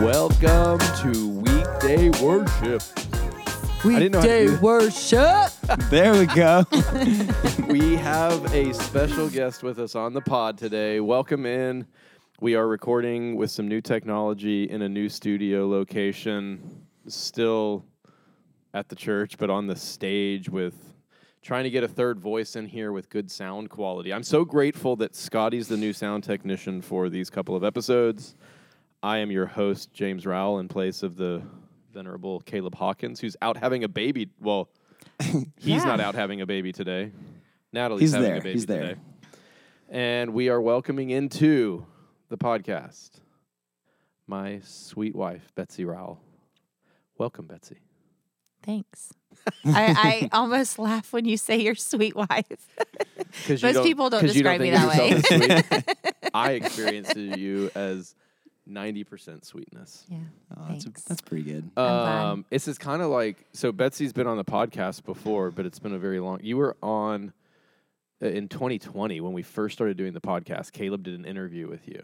Welcome to weekday worship. didn't know how to Weekday that. worship. There we go. We have a special guest with us on the pod today. Welcome in. We are recording with some new technology in a new studio location, still at the church, but on the stage with trying to get a third voice in here with good sound quality. I'm so grateful that Scottie's the new sound technician for these couple of episodes. I am your host, James Rowell, in place of the venerable Caleb Hawkins, who's out having a baby. Well, he's not out having a baby today. Natalie's He's having there. a baby He's there. today. And we are welcoming into the podcast my sweet wife, Betsy Rowell. Welcome, Betsy. Thanks. I, I almost laugh when you say your sweet wife. Because Most people don't describe me that way. I experience you as 90% sweetness. Yeah. Oh, that's, Thanks. that's pretty good. glad. Um, this is kind of like so. Betsy's been on the podcast before, but it's been a very long. You were on uh, in 2020 when we first started doing the podcast. Caleb did an interview with you,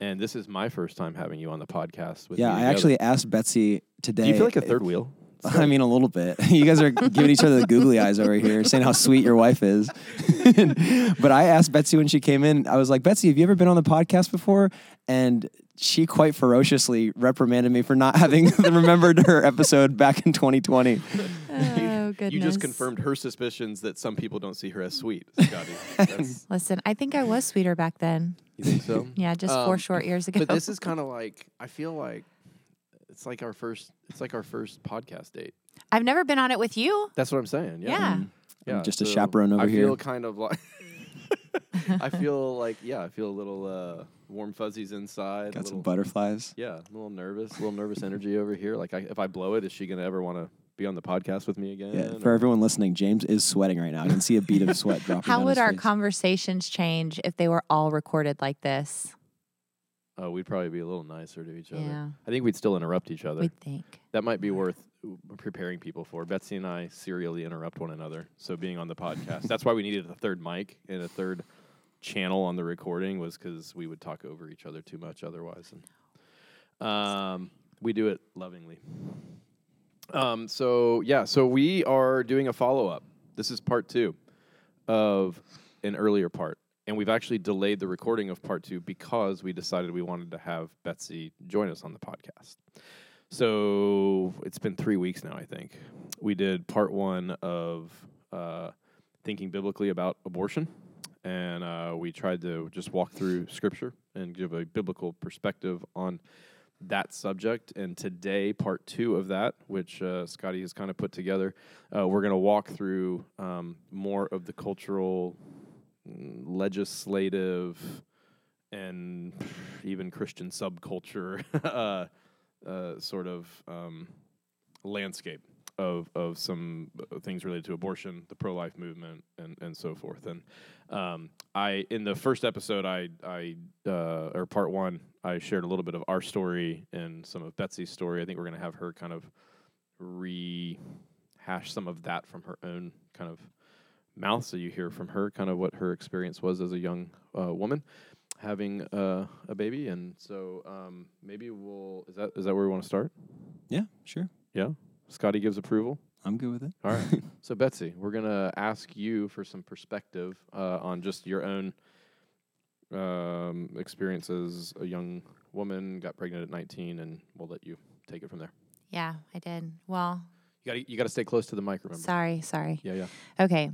and this is my first time having you on the podcast. With Yeah, me I together. actually asked Betsy today. Do you feel like a third wheel? I mean, a little bit. You guys are giving each other the googly eyes over here, saying how sweet your wife is. but I asked Betsy when she came in, I was like, Betsy, have you ever been on the podcast before? And she quite ferociously reprimanded me for not having remembered her episode back in 2020. Oh, goodness. You just confirmed her suspicions that some people don't see her as sweet, Scottie. That's- Listen, I think I was sweeter back then. you think so? Yeah, just four Um, short years ago. But this is kind of like I feel like it's like our first. It's like our first podcast date. I've never been on it with you. That's what I'm saying. Yeah. Yeah. Yeah, just a chaperone over I here. I feel kind of like I feel like yeah, I feel a little uh, warm fuzzies inside. a Got some butterflies. yeah, a little nervous, a little nervous energy over here. Like I, if I blow it, is she gonna ever want to be on the podcast with me again? Yeah, for or- everyone listening, James is sweating right now. I can see a bead of sweat dropping. How down would his our face. conversations change if they were all recorded like this? Oh, we'd probably be a little nicer to each other. Yeah, I think we'd still interrupt each other. we'd think. That might be worth preparing people for. Betsy and I serially interrupt one another. So being on the podcast, that's why we needed a third mic and a third channel on the recording was because we would talk over each other too much otherwise. And um, we do it lovingly. Um, so yeah, so we are doing a follow up. This is part two of an earlier part. And we've actually delayed the recording of part two because we decided we wanted to have Betsy join us on the podcast. So it's been three weeks now, I think. We did part one of uh, thinking biblically about abortion, and uh, we tried to just walk through scripture and give a biblical perspective on that subject. And today, part two of that, which uh, Scottie has kind of put together, uh, we're going to walk through um, more of the cultural, legislative, and even Christian subculture uh, uh, sort of um, landscape of of some uh, things related to abortion, the pro life movement, and and so forth. And um, I in the first episode, I I uh, or part one, I shared a little bit of our story and some of Betsy's story. I think we're going to have her kind of rehash some of that from her own kind of mouth, so you hear from her kind of what her experience was as a young uh, woman having uh, a baby. And so um, maybe we'll is that is that where we want to start? Yeah, sure. Yeah. Scottie gives approval. I'm good with it. All right. so Betsy, we're gonna ask you for some perspective uh, on just your own um, experience as a young woman, got pregnant at 19, and we'll let you take it from there. Yeah, I did. Well, You got you got to stay close to the mic. Remember? sorry, sorry. Yeah, yeah. Okay.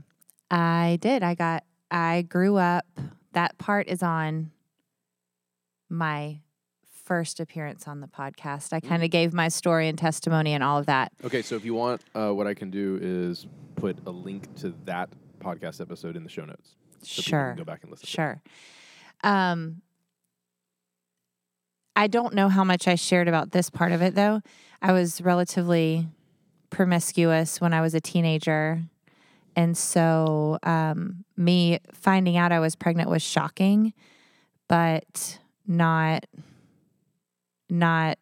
I did. I got, I grew up. That part is on my first appearance on the podcast. I kind of gave my story and testimony and all of that. Okay, so if you want, uh, what I can do is put a link to that podcast episode in the show notes. So sure. can go back and listen. to. Sure. Um, I don't know how much I shared about this part of it though. I was relatively promiscuous when I was a teenager. And so um, me finding out I was pregnant was shocking, but not not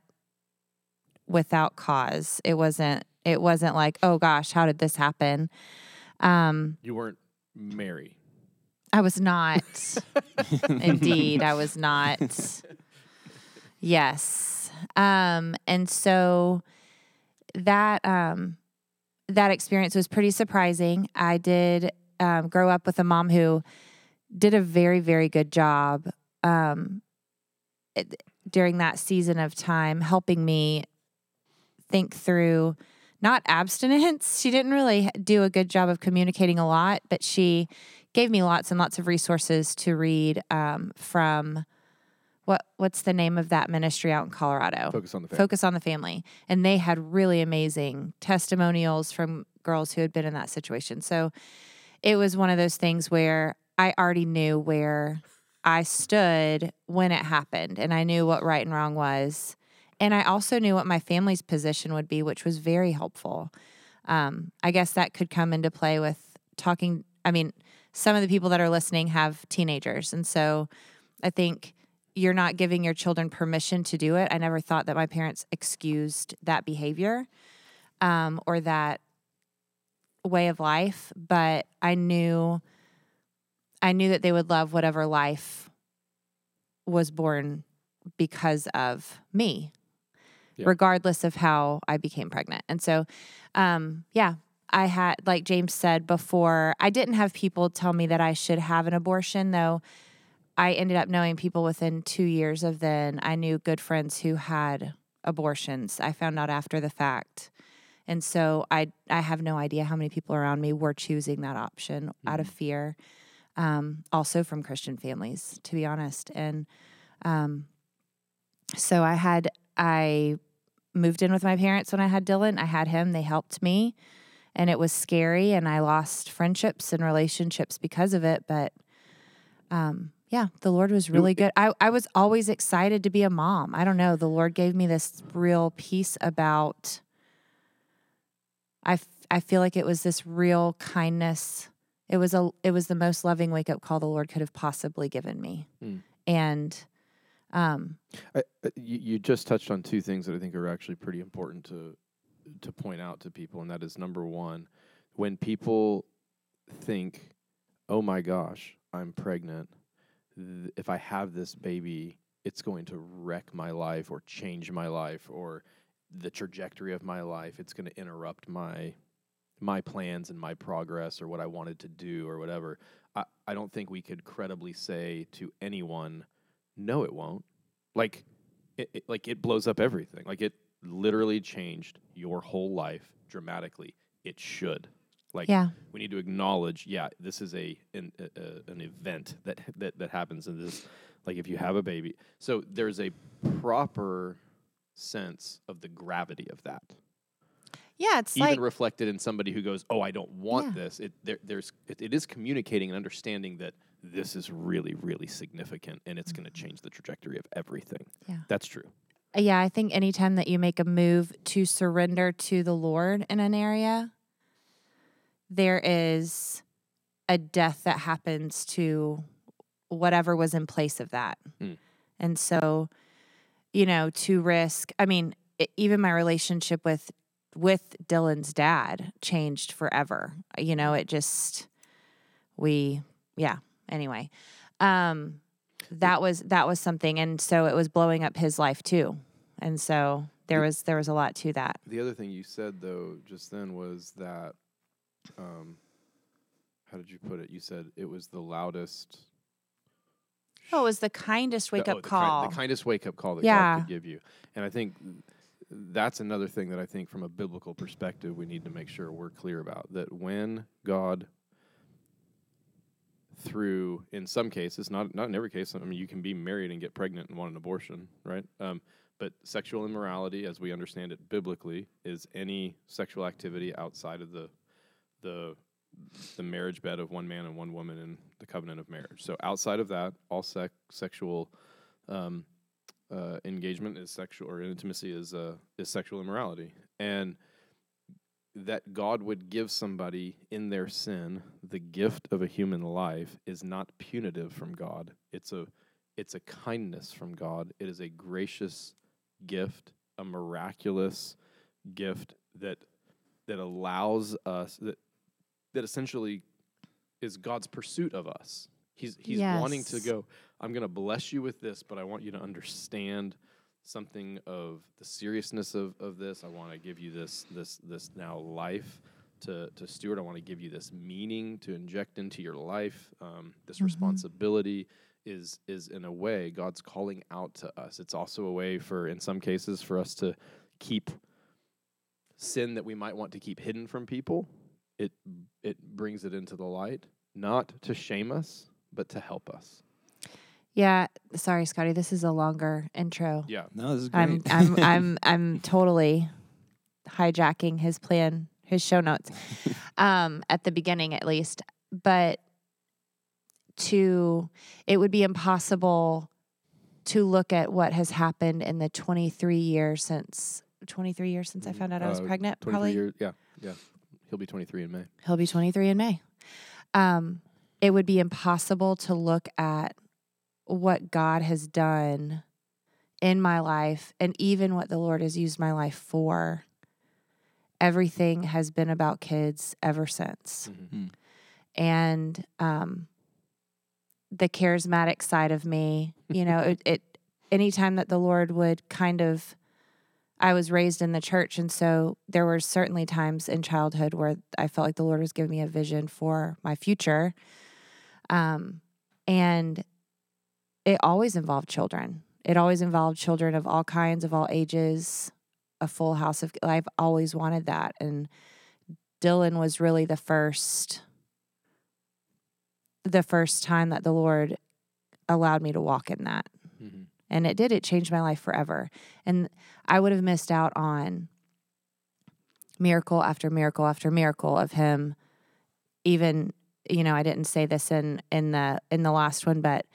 without cause. It wasn't It wasn't like, oh gosh, how did this happen? Um, You weren't Mary. I was not. Indeed, I was not. Yes. Um, and so that um, that experience was pretty surprising. I did um, grow up with a mom who did a very, very good job um, it- during that season of time, helping me think through not abstinence. She didn't really do a good job of communicating a lot, but she gave me lots and lots of resources to read um, from what what's the name of that ministry out in Colorado? Focus on the family. Focus on the family. And they had really amazing testimonials from girls who had been in that situation. So it was one of those things where I already knew where I stood when it happened and I knew what right and wrong was. And I also knew what my family's position would be, which was very helpful. Um, I guess that could come into play with talking. I mean, some of the people that are listening have teenagers. And so I think you're not giving your children permission to do it. I never thought that my parents excused that behavior um, or that way of life, but I knew I knew that they would love whatever life was born because of me, Yeah. regardless of how I became pregnant. And so, um, yeah, I had, like James said before, I didn't have people tell me that I should have an abortion, though. I ended up knowing people within two years of then. I knew good friends who had abortions. I found out after the fact. And so I I have no idea how many people around me were choosing that option out of fear. Um, also from Christian families, to be honest. And um, so I had I moved in with my parents when I had Dylan. I had him. They helped me, and it was scary. And I lost friendships and relationships because of it. But um, yeah, the Lord was really good. I, I was always excited to be a mom. I don't know. The Lord gave me this real peace about. I, f- I feel like it was this real kindness. It was a it was the most loving wake up call the Lord could have possibly given me, Mm. and um, I, I- you, you just touched on two things that I think are actually pretty important to to point out to people, and that is number one, when people think, "Oh my gosh, I'm pregnant. Th- if I have this baby, it's going to wreck my life or change my life or the trajectory of my life. It's going to interrupt my my plans and my progress or what I wanted to do or whatever." I, I don't think we could credibly say to anyone, "No, it won't." Like it, it like it blows up everything. Like it literally changed your whole life dramatically. It should. Like yeah, we need to acknowledge, yeah, this is a an, a, an event that that that happens in this. Like if you have a baby, so there's a proper sense of the gravity of that, yeah. It's even like reflected in somebody who goes, "Oh, I don't want Yeah. this." It there, there's it, it is communicating and understanding that this is really really significant and it's going to change the trajectory of everything. Mm-hmm. Yeah. that's true. Yeah, I think anytime that you make a move to surrender to the Lord in an area, there is a death that happens to whatever was in place of that. Mm. And so, you know, to risk, I mean, e- even my relationship with with Dylan's dad changed forever. You know, it just we yeah, anyway. Um that was that was something and so it was blowing up his life too and so there was there was a lot to that The other thing you said though just then was that, um, how did you put it? You said it was the loudest. oh it was the kindest wake the, up oh, the call the kindest wake up call that Yeah. God could give you, and I think that's another thing that I think from a biblical perspective we need to make sure we're clear about that when God through in some cases not not in every case I mean you can be married and get pregnant and want an abortion right um, but sexual immorality as we understand it biblically is any sexual activity outside of the the the marriage bed of one man and one woman in the covenant of marriage so outside of that all sex sexual um, uh, engagement is sexual or intimacy is uh, is sexual immorality and that God would give somebody in their sin the gift of a human life is not punitive from God. It's a it's a kindness from God. It is a gracious gift, a miraculous gift that that allows us that that essentially is God's pursuit of us. He's he's wanting to go, I'm going to bless you with this, but I want you to understand something of the seriousness of, of this. I want to give you this this this now life to to steward. I want to give you this meaning to inject into your life. Um, this Mhm. responsibility is is in a way God's calling out to us. It's also a way for in some cases for us to keep sin that we might want to keep hidden from people. It it brings it into the light, not to shame us, but to help us. Yeah, sorry, Scottie. This is a longer intro. Yeah. No, this is great. I'm I'm I'm I'm totally hijacking his plan, his show notes. Um, at the beginning at least. But to it would be impossible to look at what has happened in the 23 years since 23 years since I found out I was Uh, pregnant probably years. Yeah. Yeah. He'll be 23 in May. He'll be 23 in May. Um, it would be impossible to look at what God has done in my life and even what the Lord has used my life for. Everything has been about kids ever since. Mhm. And um, the charismatic side of me, you know, it, it anytime that the Lord would kind of I was raised in the church, and so there were certainly times in childhood where I felt like the Lord was giving me a vision for my future. Um, and it always involved children. It always involved children of all kinds, of all ages, a full house of. I've always wanted that, and Dylan was really the first, the first time that the Lord allowed me to walk in that Mhm. and it did it changed my life forever and i would have missed out on miracle after miracle after miracle of him even you know i didn't say this in in the in the last one but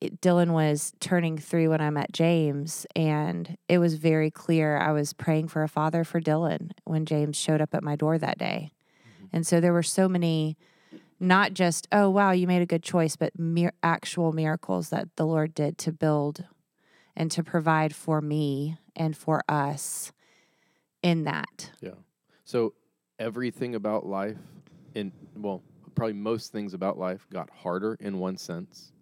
it, dylan was turning three when i met james and it was very clear i was praying for a father for dylan when james showed up at my door that day. Mm-hmm. And so there were so many not just oh wow you made a good choice but actual miracles that the lord did to build and to provide for me and for us in that Yeah. So everything about life, in well, probably most things about life got harder in one sense.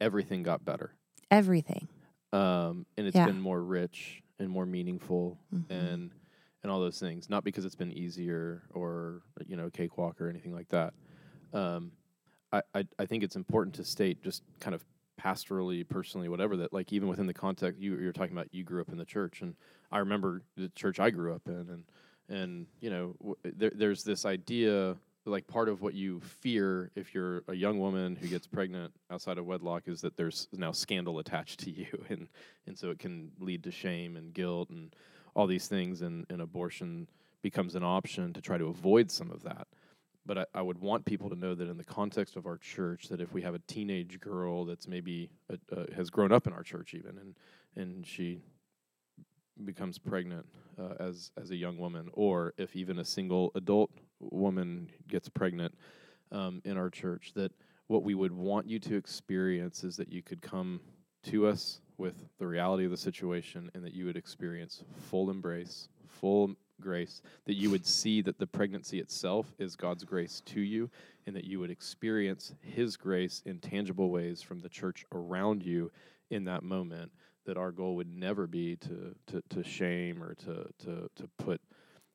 Everything got better, everything um, and it's Yeah. been more rich and more meaningful, Mhm. and and all those things. Not because it's been easier or you know cakewalk or anything like that. Um, I, I I think it's important to state just kind of pastorally, personally, whatever that like even within the context you you're talking about. You grew up in the church, and I remember the church I grew up in, and and you know w- there, there's this idea like part of what you fear if you're a young woman who gets pregnant outside of wedlock is that there's now scandal attached to you and and so it can lead to shame and guilt and all these things and, and abortion becomes an option to try to avoid some of that but I, I would want people to know that in the context of our church that if we have a teenage girl that's maybe a, uh, has grown up in our church even and and she becomes pregnant uh, as as a young woman, or if even a single adult woman gets pregnant um, in our church, that what we would want you to experience is that you could come to us with the reality of the situation, and that you would experience full embrace, full grace, that you would see that the pregnancy itself is God's grace to you, and that you would experience His grace in tangible ways from the church around you in that moment that our goal would never be to to, to shame or to, to to put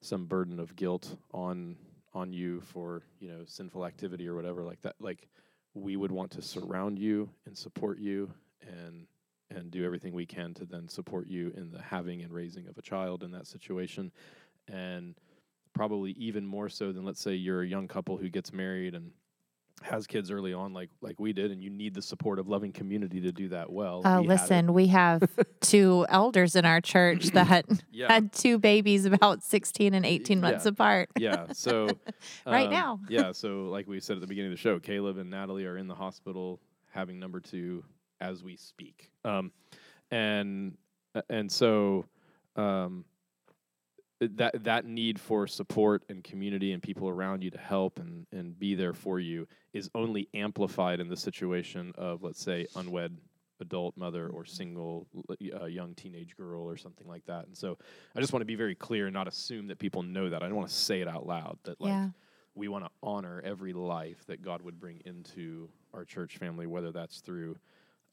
some burden of guilt on on you for you know sinful activity or whatever like that. Like we would want to surround you and support you and and do everything we can to then support you in the having and raising of a child in that situation and probably even more so than let's say you're a young couple who gets married and has kids early on like like we did and you need the support of loving community to do that well. Uh, We listen we have two elders in our church that yeah. had two babies about 16 and 18 months Yeah. apart. Yeah so Right um, now. yeah so like we said at the beginning of the show caleb and natalie are in the hospital having number two as we speak. Um, and and so um, that that need for support and community and people around you to help and and be there for you is only amplified in the situation of let's say unwed adult mother or single uh, young teenage girl or something like that. And so I just want to be very clear and not assume that people know that. I don't want to say it out loud that like Yeah. we want to honor every life that God would bring into our church family, whether that's through,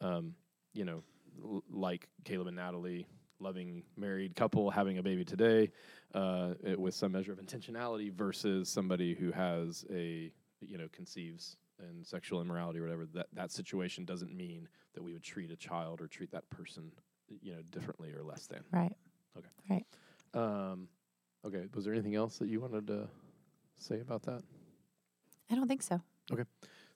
um, you know, l- like Caleb and Natalie, loving married couple having a baby today, uh, it, with some measure of intentionality, versus somebody who has a, you know, conceives and sexual immorality or whatever. That that situation doesn't mean that we would treat a child or treat that person, you know, differently or less than. Right. Okay. Um, okay. Was there anything else that you wanted to say about that? I don't think so.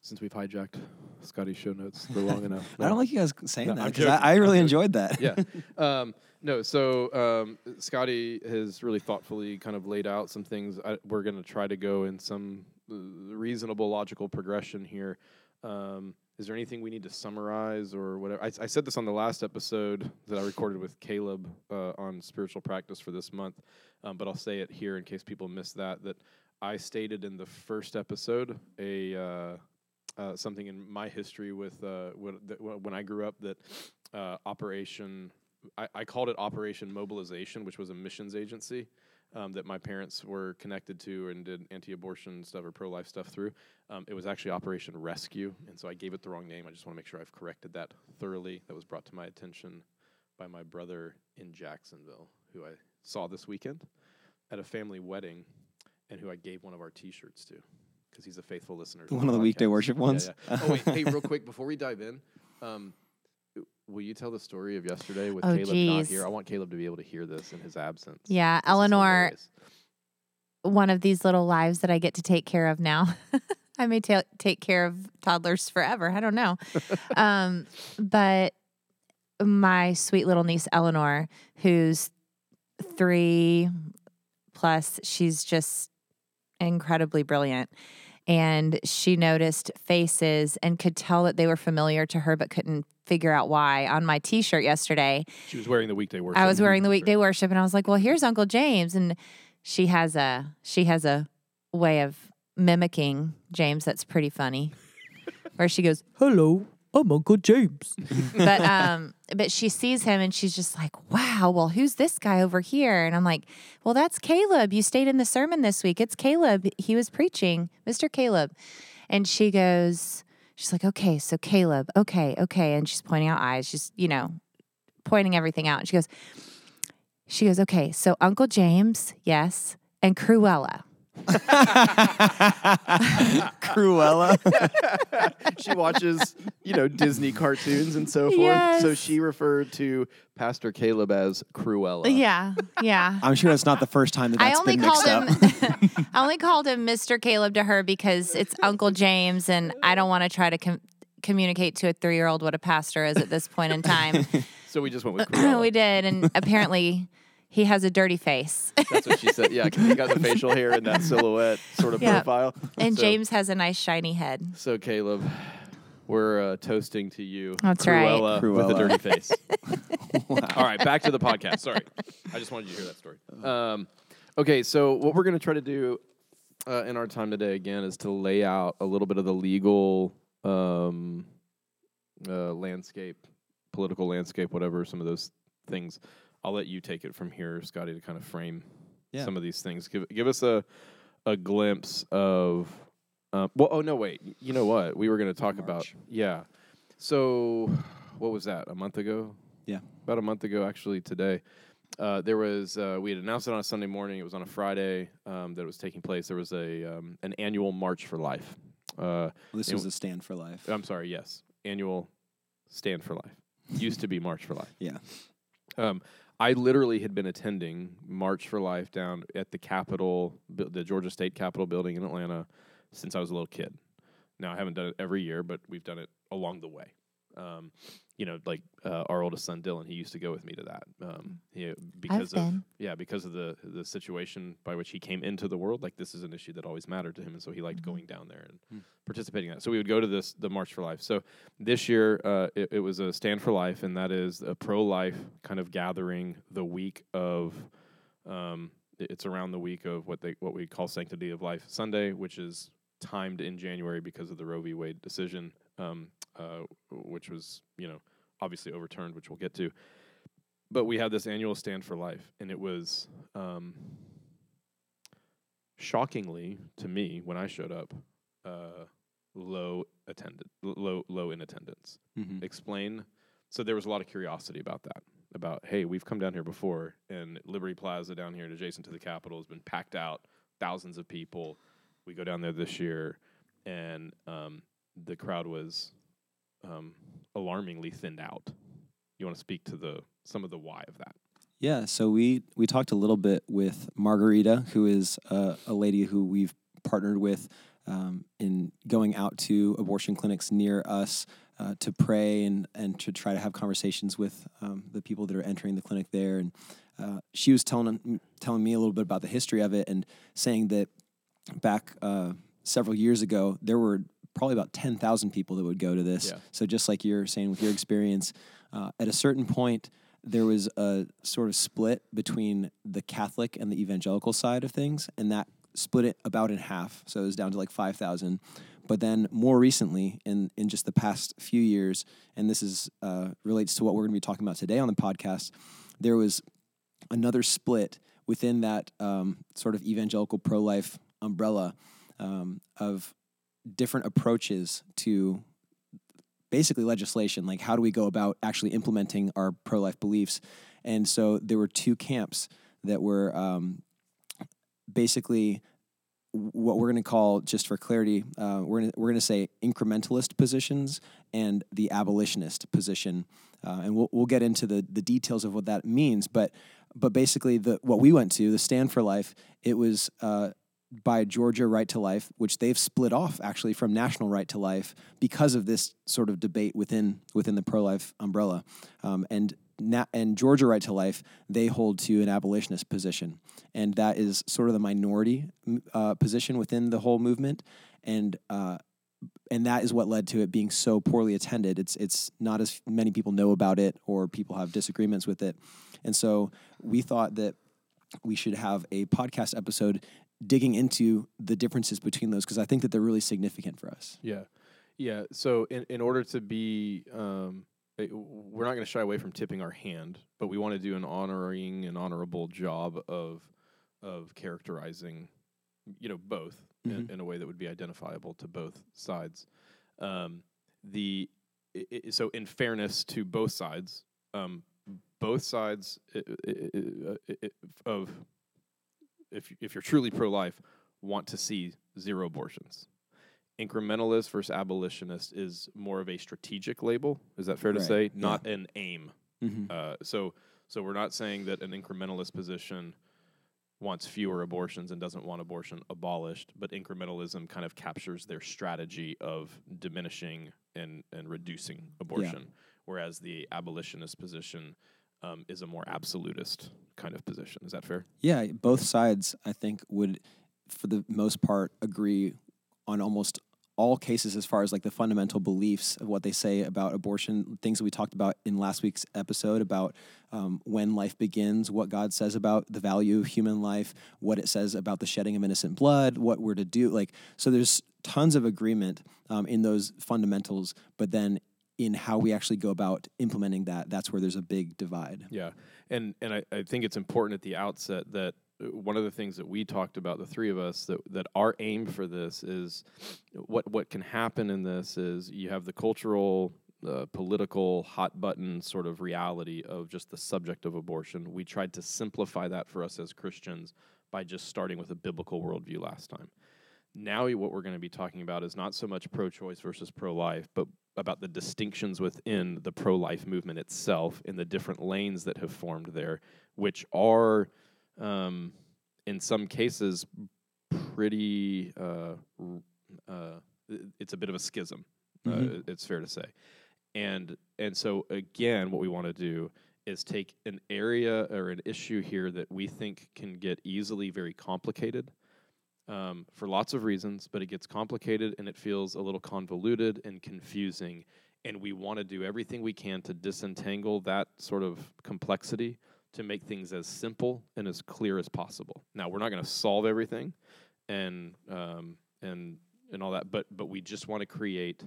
Since we've hijacked Scottie's show notes for long enough. I don't like you guys saying No, that because. I, I really enjoyed that. yeah. Um, no, so um, Scotty has really thoughtfully kind of laid out some things. I, we're going to try to go in some uh, reasonable, logical progression here. Um, is there anything we need to summarize or whatever? I, I said this on the last episode that I recorded with Caleb uh, on spiritual practice for this month, um, but I'll say it here in case people missed that. That I stated in the first episode a uh, uh, something in my history with uh, when, I grew up that uh, Operation I, I called it Operation Mobilization, which was a missions agency um, that my parents were connected to and did anti-abortion stuff or pro-life stuff through. Um, it was actually Operation Rescue, and so I gave it the wrong name. I just want to make sure I've corrected that thoroughly. That was brought to my attention by my brother in Jacksonville, who I saw this weekend at a family wedding, and who I gave one of our T-shirts to because he's a faithful listener. One of the weekday podcast. worship ones. yeah. Oh wait, hey, real quick before we dive in, um, will you tell the story of yesterday with Oh, Caleb not here? I want Caleb to be able to hear this in his absence. Yeah, This Eleanor, one of these little lives that I get to take care of now. I may ta- take care of toddlers forever. I don't know. um, but my sweet little niece, Eleanor, who's three plus, she's just incredibly brilliant. And she noticed faces and could tell that they were familiar to her, but couldn't figure out why. On my t shirt yesterday, She was wearing the weekday worship. I was mm-hmm. wearing the weekday worship, and I was like, "Well, here's Uncle James," and she has a she has a way of mimicking James that's pretty funny, where she goes, "Hello, I'm Uncle James," but um, but she sees him and she's just like, "Wow, well, who's this guy over here?" And I'm like, "Well, that's Caleb. You stayed in the sermon this week. It's Caleb. He was preaching, Mr. Caleb," and she goes. She's like, okay, so Caleb, okay, okay. And she's pointing out eyes, just, you know, pointing everything out. And she goes, she goes, okay, so Uncle James, yes, and Cruella. Cruella. she watches, you know, Disney cartoons and so forth. So she referred to Pastor Caleb as Cruella. Yeah, yeah. I'm sure that's not the first time that I only been called mixed him. up. I only called him Mr. Caleb to her because it's Uncle James, and I don't want to try to com- communicate to a three-year-old what a pastor is at this point in time. So we just went with Cruella. we did, and apparently, he has a dirty face, That's what she said. Yeah, 'cause he got the facial hair and that silhouette sort of Yeah. profile. and So- James has a nice shiny head. So Caleb, we're uh, toasting to you, That's right. Cruella, with a dirty face. All right, back to the podcast. Sorry, I just wanted you to hear that story. Um, okay, so what we're going to try to do uh, in our time today again is to lay out a little bit of the legal um, uh, landscape, political landscape, whatever. Some of those things. I'll let you take it from here, Scottie, to kind of frame Yeah. some of these things. Give give us a a glimpse of. Uh, well, oh no, wait. You know what? We were going to talk about. Yeah. So, what was that? A month ago? Yeah. About a month ago, actually. Today, uh, there was. Uh, we had announced it on a Sunday morning. It was on a Friday um, that it was taking place. There was a um, an annual March for Life. Uh, this was a stand for life. I'm sorry. Yes, annual Stand for Life. Used to be March for Life. Yeah. Um, I literally had been attending March for Life down at the Capitol, the Georgia State Capitol building in Atlanta, since I was a little kid. Now I haven't done it every year, but we've done it along the way. Um, you know, like uh, our oldest son Dylan, he used to go with me to that. Um, he, because of been. yeah, because of the the situation by which he came into the world. Like this is an issue that always mattered to him, and so he liked Mhm. going down there and Hmm. participating in that. So we would go to this the March for Life. So this year uh, it, it was a Stand for Life, and that is a pro life kind of gathering the week of. Um, it's around the week of what they what we call Sanctity of Life Sunday, which is timed in January because of the Roe v. Wade decision, um, uh, which was you know obviously overturned, which we'll get to. But we had this annual Stand for Life, and it was um, shockingly to me when I showed up, uh, low attended, low low in attendance. Mhm. Explain. So there was a lot of curiosity about that. About hey, we've come down here before, and Liberty Plaza down here, adjacent to the Capitol, has been packed out, thousands of people. We go down there this year, and um, the crowd was um, alarmingly thinned out. You want to speak to the some of the why of that? Yeah, so we we talked a little bit with Margarita, who is uh, a lady who we've partnered with um, in going out to abortion clinics near us uh, to pray and and to try to have conversations with um, the people that are entering the clinic there. And uh, she was telling telling me a little bit about the history of it and saying that back uh, several years ago there were probably about 10,000 people that would go to this. Yeah. So just like you're saying with your experience, uh, at a certain point, there was a sort of split between the Catholic and the evangelical side of things, and that split it about in half. So it was down to like 5,000. But then more recently, in, in just the past few years, and this is uh, relates to what we're going to be talking about today on the podcast, there was another split within that um, sort of evangelical pro life umbrella um, of different approaches to basically legislation. Like, how do we go about actually implementing our pro life beliefs? And so there were two camps that were um, basically what we're going to call, just for clarity, uh, we're going we're to say incrementalist positions and the abolitionist position, uh, and we'll we'll get into the the details of what that means. But but basically, the what we went to, the Stand for Life, it was. Uh, by Georgia Right to Life, which they've split off actually from National Right to Life because of this sort of debate within within the pro life umbrella, um, and na- and Georgia Right to Life they hold to an abolitionist position, and that is sort of the minority uh, position within the whole movement, and. Uh, and that is what led to it being so poorly attended. It's it's not as many people know about it, or people have disagreements with it, and so we thought that we should have a podcast episode digging into the differences between those because I think that they're really significant for us. Yeah, yeah. So in in order to be, um, eh, we're not going to shy away from tipping our hand, but we want to do an honoring and honorable job of of characterizing, you know, both in, Mhm. in a way that would be identifiable to both sides. Um, the i- so in fairness to both sides, um, both sides i- i- of if if you're truly pro life, want to see zero abortions. Incrementalist versus abolitionist is more of a strategic label. Is that fair to Right, say? yeah. Not an aim. Mm-hmm. Uh, so so we're not saying that an incrementalist position wants fewer abortions and doesn't want abortion abolished, but incrementalism kind of captures their strategy of diminishing and and reducing abortion, whereas the abolitionist position um, is a more absolutist kind of position. Is that fair? Yeah, both sides I think would, for the most part, agree on almost all cases as far as like the fundamental beliefs of what they say about abortion, things that we talked about in last week's episode about um, when life begins, what God says about the value of human life, what it says about the shedding of innocent blood, what we're to do. Like, so there's tons of agreement um, in those fundamentals, but then in how we actually go about implementing that, that's where there's a big divide. Yeah, and and I, I think it's important at the outset that uh, one of the things that we talked about, the three of us, that that our aim for this is what what can happen in this is you have the cultural. Uh, political hot button sort of reality of just the subject of abortion. We tried to simplify that for us as Christians by just starting with a biblical worldview last time. Now, what we're going to be talking about is not so much pro choice versus pro life, but about the distinctions within the pro life movement itself in the different lanes that have formed there, which are, um, in some cases, pretty. Uh, uh, it's a bit of a schism, Mhm. uh, it's fair to say. And, and so, again, what we want to do is take an area or an issue here that we think can get easily very complicated um, for lots of reasons, but it gets complicated and it feels a little convoluted and confusing. And we want to do everything we can to disentangle that sort of complexity to make things as simple and as clear as possible. Now, we're not going to solve everything and um, and and all that, but but we just want to create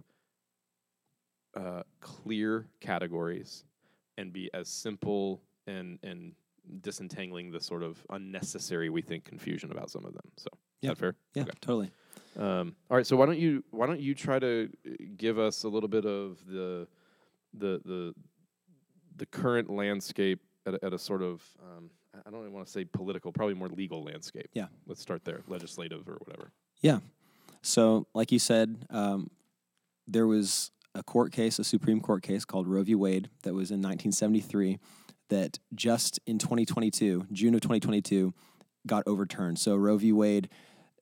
uh, clear categories and be as simple and and disentangling the sort of unnecessary we think confusion about some of them. So Is that fair? Yeah, Okay. totally. Um, all right. So why don't you why don't you try to uh, give us a little bit of the the the the current landscape at a, at a sort of um, I- don't even want to say political, probably more legal landscape. Yeah. Let's start there, legislative or whatever. Yeah. So, like you said, um, there was a court case, a Supreme Court case called Roe v. Wade that was in 1973 that just in 2022, June of 2022, got overturned. So, Roe v. Wade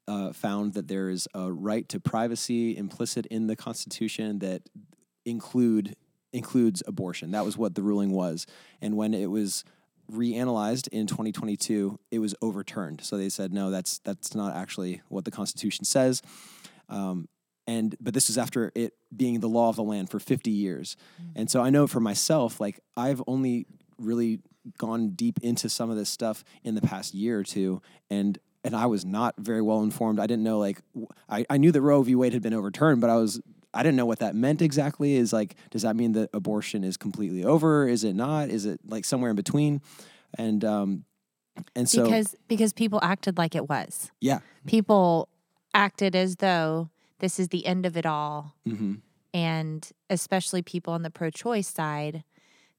uh, found that there is a right to privacy implicit in the Constitution that include includes abortion. That was what the ruling was. And when it was reanalyzed in 2022, it was overturned. So they said, no, that's that's not actually what the Constitution says. Um, and but this is after it being the law of the land for 50 years. And so I know for myself, like I've only really gone deep into some of this stuff in the past year or two, and and I was not very well informed. I didn't know like I, I knew that Roe v. Wade had been overturned, but I was I didn't know what that meant exactly. Is like, does that mean that abortion is completely over? Is it not? Is it like somewhere in between? And um, and so because because people acted like it was. yeah, People acted as though this is the end of it all. hmm And especially people on the pro choice side,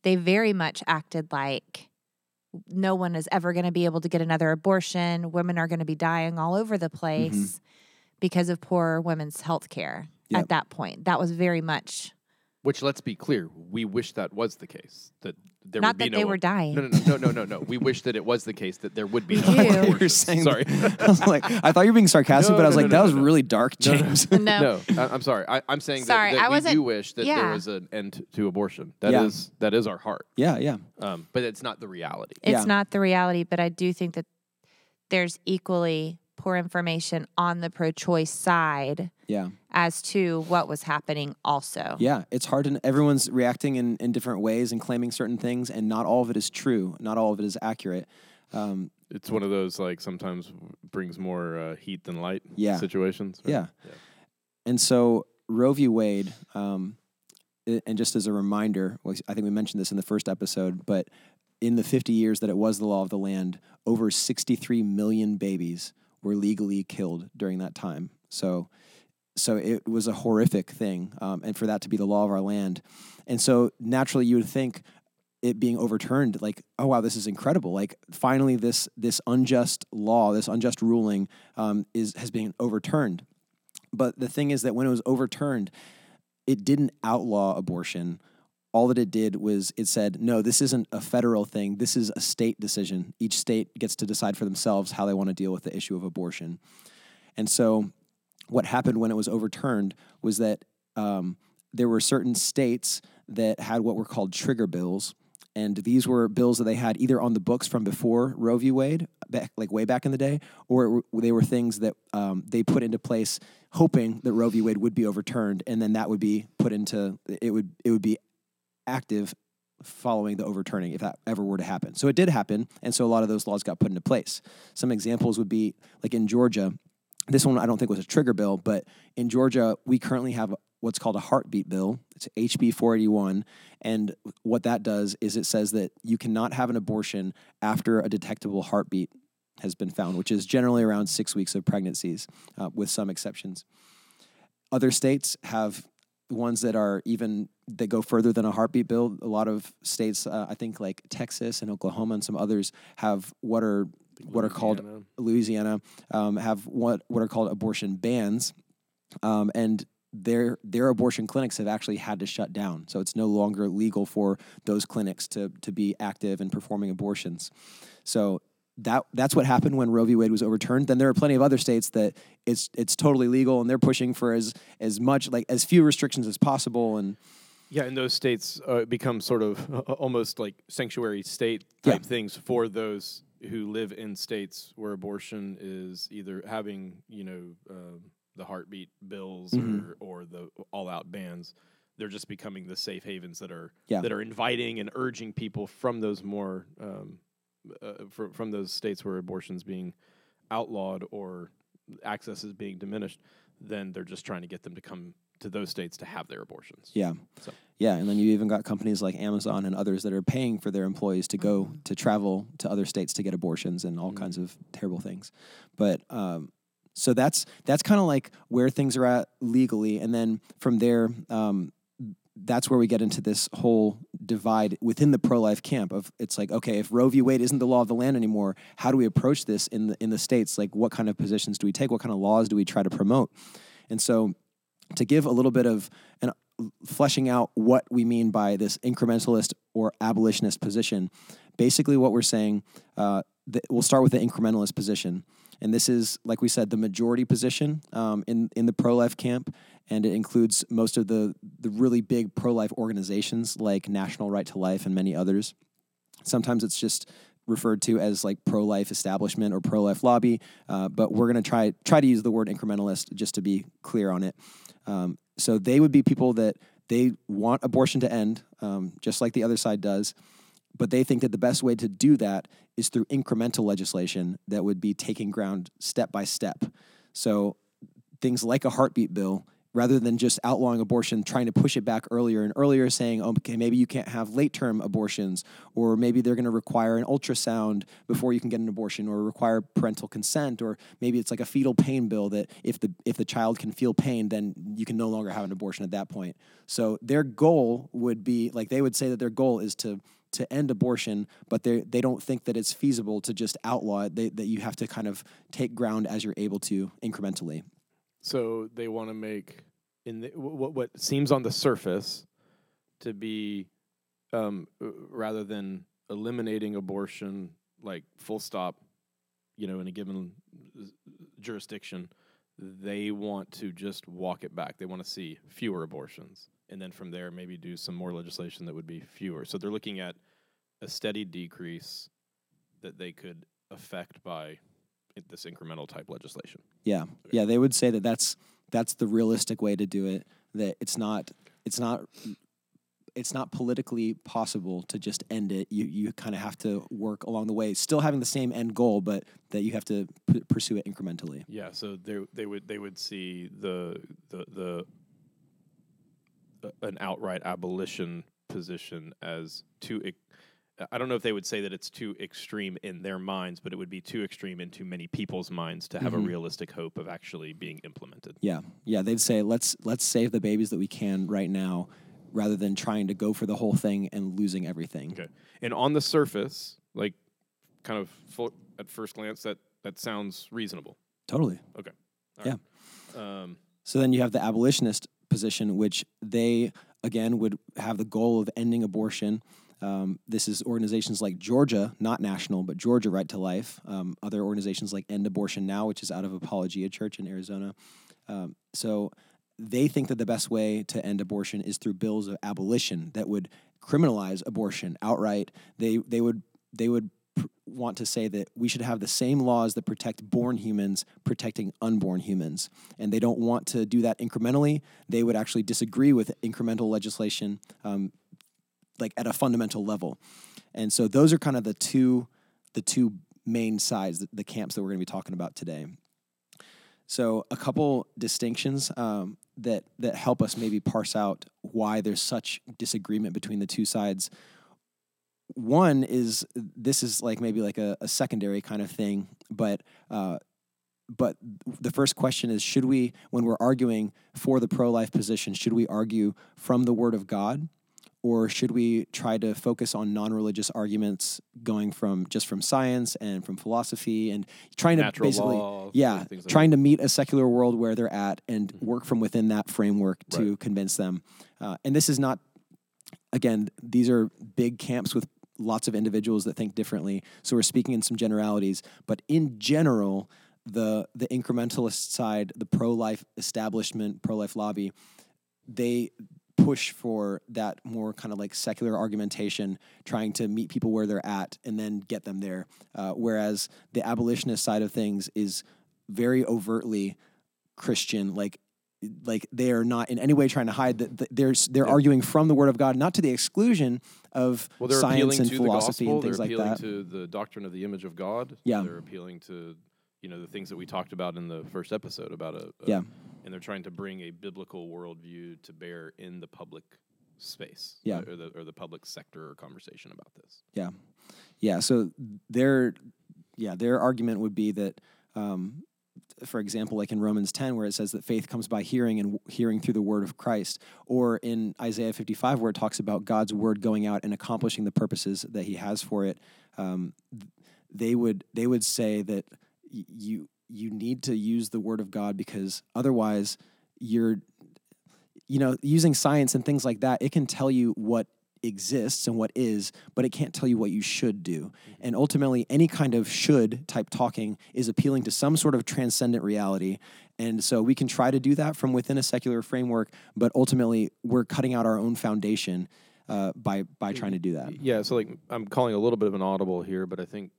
they very much acted like no one is ever going to be able to get another abortion. Women are going to be dying all over the mm-hmm. place because of poor women's health care Yep. at that point. That was very much Which let's be clear, we wish that was the case. That there not would be not that no they were dying. No, no, no, no, no, no, no. We wish that it was the case that there would be no more I you were abortions. saying Sorry. I was like, I thought you were being sarcastic, No, but I was no, like, no, that no, was no. really dark, No, no. James. No. No, I, I'm sorry. I, I'm saying Sorry, that, that I we wasn't- do wish that there yeah. was an end to abortion. That is Yeah. that is our heart. yeah, yeah, Um, but it's not the reality. It's Yeah. not the reality, but I do think that there's equally poor information on the pro choice side yeah, as to what was happening also. yeah. It's hard to. Everyone's reacting in, in different ways and claiming certain things, and not all of it is true. Not all of it is accurate. Um, It's one of those like sometimes brings more uh, heat than light Yeah. situations. right? Yeah. Yeah. And so Roe v. Wade, um, and just as a reminder, I think we mentioned this in the first episode, but in the 50 years that it was the law of the land, over 63 million babies were legally killed during that time. So, so it was a horrific thing, um, and for that to be the law of our land, and so naturally you would think it being overturned, like, oh wow, this is incredible! Like, finally, this this unjust law, this unjust ruling, um, is has been overturned. But the thing is that when it was overturned, it didn't outlaw abortion. All that it did was it said, no, this isn't a federal thing. This is a state decision. Each state gets to decide for themselves how they want to deal with the issue of abortion. And so, what happened when it was overturned was that um, there were certain states that had what were called trigger bills. And these were bills that they had either on the books from before Roe v. Wade, back, like way back in the day, or they were things that um, they put into place hoping that Roe v. Wade would be overturned, and then that would be put into it would it would be active following the overturning if that ever were to happen. So it did happen, and so a lot of those laws got put into place. Some examples would be like in Georgia. This one I don't think was a trigger bill, but in Georgia we currently have what's called a heartbeat bill. It's HB 481, and what that does is it says that you cannot have an abortion after a detectable heartbeat has been found, which is generally around six weeks of pregnancies, uh, with some exceptions. Other states have ones that are even that go further than a heartbeat bill. A lot of states, uh, I think, like Texas and Oklahoma and some others, have what are what are called Louisiana. Louisiana um, have what what are called abortion bans, um, and their their abortion clinics have actually had to shut down. So it's no longer legal for those clinics to to be active and performing abortions. So that that's what happened when Roe v. Wade was overturned. Then there are plenty of other states that it's it's totally legal and they're pushing for as as much like as few restrictions as possible. And Yeah, and those states uh, become sort of almost like sanctuary state Yeah. type things for those who live in states where abortion is either having, you know, uh, the heartbeat bills Mhm. or, or the all-out bans. They're just becoming the safe havens that are Yeah. that are inviting and urging people from those more um, uh, fr- from those states where abortion's being outlawed or access is being diminished. then they're just trying to get them to come to those states to have their abortions. Yeah. So- Yeah, and then you even got companies like Amazon and others that are paying for their employees to go to travel to other states to get abortions and all Mhm. kinds of terrible things. But um, so that's that's kind of like where things are at legally, and then from there, um, that's where we get into this whole divide within the pro-life camp of it's like okay if Roe v. Wade isn't the law of the land anymore how do we approach this in the in the states? Like what kind of positions do we take? What kind of laws do we try to promote? And so to give a little bit of an fleshing out what we mean by this incrementalist or abolitionist position basically what we're saying uh, we'll start with the incrementalist position and this is like we said the majority position um, in in the pro-life camp and it includes most of the the really big pro-life organizations like National Right to Life and many others. Sometimes it's just referred to as like pro-life establishment or pro-life lobby, uh, but we're going to try try to use the word incrementalist just to be clear on it. Um, so they would be people that they want abortion to end, um, just like the other side does, but they think that the best way to do that is through incremental legislation that would be taking ground step by step. So things like a heartbeat bill rather than just outlawing abortion, trying to push it back earlier and earlier, saying, oh, okay, maybe you can't have late term abortions, or maybe they're going to require an ultrasound before you can get an abortion, or require parental consent, or maybe it's like a fetal pain bill that if the if the child can feel pain, then you can no longer have an abortion at that point. So their goal would be like they would say that their goal is to to end abortion, but they they don't think that it's feasible to just outlaw it. They, that you have to kind of take ground as you're able to incrementally. So they want to make in the, what what seems on the surface to be um, rather than eliminating abortion like full stop, you know, in a given jurisdiction, they want to just walk it back. They want to see fewer abortions, and then from there maybe do some more legislation that would be fewer. So they're looking at a steady decrease that they could affect by this incremental type legislation. Yeah, yeah, they would say that that's that's the realistic way to do it. That it's not it's not it's not politically possible to just end it. You you kind of have to work along the way, still having the same end goal, but that you have to p- pursue it incrementally. Yeah, so they they would they would see the the the an outright abolition position as too. I don't know if they would say that it's too extreme in their minds, but it would be too extreme in too many people's minds to have Mhm. a realistic hope of actually being implemented. Yeah, yeah, they'd say let's let's save the babies that we can right now, rather than trying to go for the whole thing and losing everything. Okay. And on the surface, like kind of full, at first glance, that that sounds reasonable. Totally. Okay. Yeah. Um, So then you have the abolitionist position, which they again would have the goal of ending abortion. Um, this is organizations like Georgia, not national, but Georgia Right to Life. Um, other organizations like End Abortion Now, which is out of Apologia Church in Arizona. Um, so they think that the best way to end abortion is through bills of abolition that would criminalize abortion outright. They they would they would want to say that we should have the same laws that protect born humans protecting unborn humans. And they don't want to do that incrementally. They would actually disagree with incremental legislation um, like at a fundamental level. And so those are kind of the two the two main sides the, camps that we're going to be talking about today. So a couple distinctions um, that that help us maybe parse out why there's such disagreement between the two sides one is this is like maybe like a, a secondary kind of thing but uh, but the first question is should we when we're arguing for the pro-life position should we argue from the word of god or should we try to focus on non-religious arguments going from just from science and from philosophy and trying to basically law, yeah like trying to meet a secular world where they're at and Mhm. work from within that framework to Right. convince them uh, and this is not again these are big camps with lots of individuals that think differently. So we're speaking in some generalities but in general the the incrementalist side the pro-life establishment pro-life lobby they push for that more kind of like secular argumentation trying to meet people where they're at and then get them there. Uh, whereas the abolitionist side of things is very overtly christian like like they are not in any way trying to hide that they're they're Yeah. arguing from the word of god not to the exclusion of Well, they're science appealing and to philosophy the gospel. and things they're like appealing that to the doctrine of the image of God. Yeah. They're appealing to you know the things that we talked about in the first episode about a, a Yeah. and they're trying to bring a biblical worldview to bear in the public space, Yeah. or the or the public sector or conversation about this. Yeah, yeah. So their yeah their argument would be that, um, for example, like in Romans ten, where it says that faith comes by hearing and hearing through the word of Christ, or in Isaiah fifty five, where it talks about God's word going out and accomplishing the purposes that He has for it. Um, they would they would say that y- you you need to use the word of God because otherwise you're you know using science and things like that it can tell you what exists and what is but it can't tell you what you should do. And ultimately any kind of should type talking is appealing to some sort of transcendent reality. And so we can try to do that from within a secular framework but ultimately we're cutting out our own foundation uh, by by trying to do that. Yeah, so like I'm calling a little bit of an audible here, but I think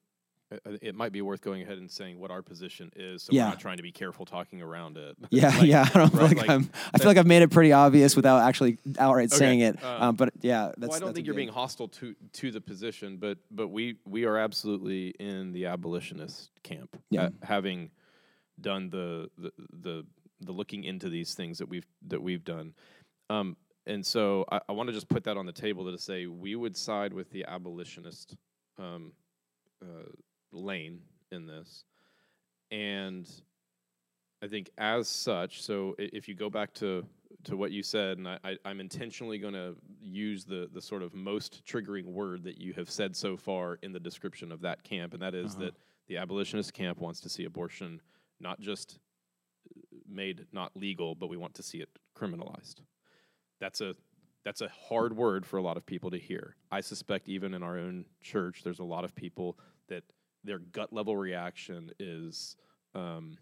it might be worth going ahead and saying what our position is, so Yeah. we're not trying to be careful talking around it. Yeah, Like, yeah. I don't feel right, like, like, I'm. I feel like I've made it pretty obvious without actually outright Okay, saying it. uh, um, but yeah, that's. well, I don't that's think you're being hostile to to the position, but but we we are absolutely in the abolitionist camp. Yeah. uh, having done the, the the the looking into these things that we've that we've done, um, and so I, I want to just put that on the table to say we would side with the abolitionist um, uh, lane in this, and I think as such. So if you go back to to what you said, and I, I'm intentionally going to use the the sort of most triggering word that you have said so far in the description of that camp, and that is Uh-huh. that the abolitionist camp wants to see abortion not just uh, made not legal, but we want to see it criminalized. That's a that's a hard word for a lot of people to hear. I suspect even in our own church, there's a lot of people that their gut level reaction is um,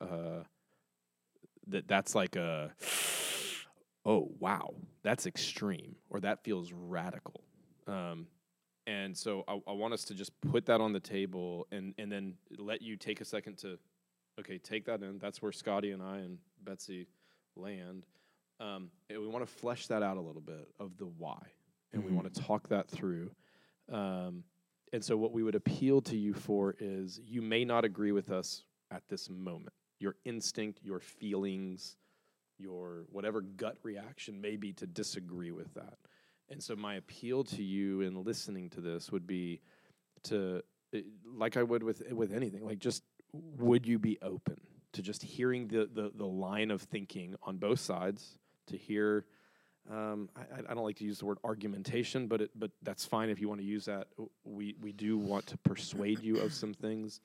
uh, that that's like a oh wow that's extreme or that feels radical. Um, and so I, I want us to just put that on the table and and then let you take a second to okay take that in. That's where Scottie and i and betsy land. Um, and we want to flesh that out a little bit of the why and we Mhm. want to talk that through. Um, and so what we would appeal to you for is you may not agree with us at this moment. Your instinct your feelings your whatever gut reaction may be to disagree with that. And so my appeal to you in listening to this would be to eh, like I would with with anything like just would you be open to just hearing the the, the line of thinking on both sides to hear um, I, I- don't like to use the word argumentation, but it, but that's fine if you want to use that. We we do want to persuade you of some things,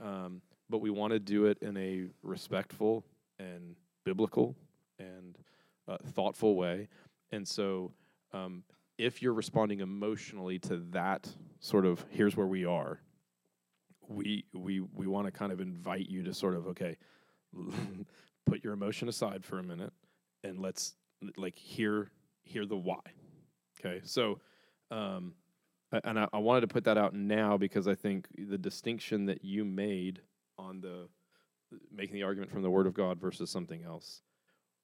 um, but we want to do it in a respectful and biblical and uh, thoughtful way. And so, um, if you're responding emotionally to that sort of here's where we are, we we we want to kind of invite you to sort of okay, put your emotion aside for a minute and let's like hear hear the why. Okay, so um, and I, I wanted to put that out now because I think the distinction that you made on the making the argument from the Word of God versus something else.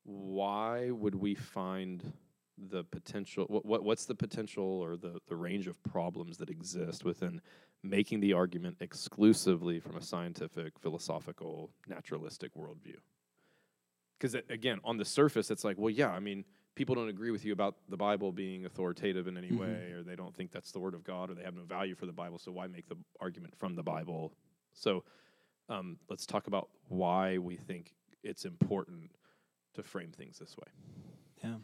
Why would we find the potential? What, what what's the potential or the the range of problems that exist within making the argument exclusively from a scientific, philosophical, naturalistic worldview? Because again, on the surface, it's like, well, yeah, I mean, people don't agree with you about the Bible being authoritative in any Mhm. way, or they don't think that's the Word of God, or they have no value for the Bible. So why make the argument from the Bible? So um, let's talk about why we think it's important to frame things this way. Yeah.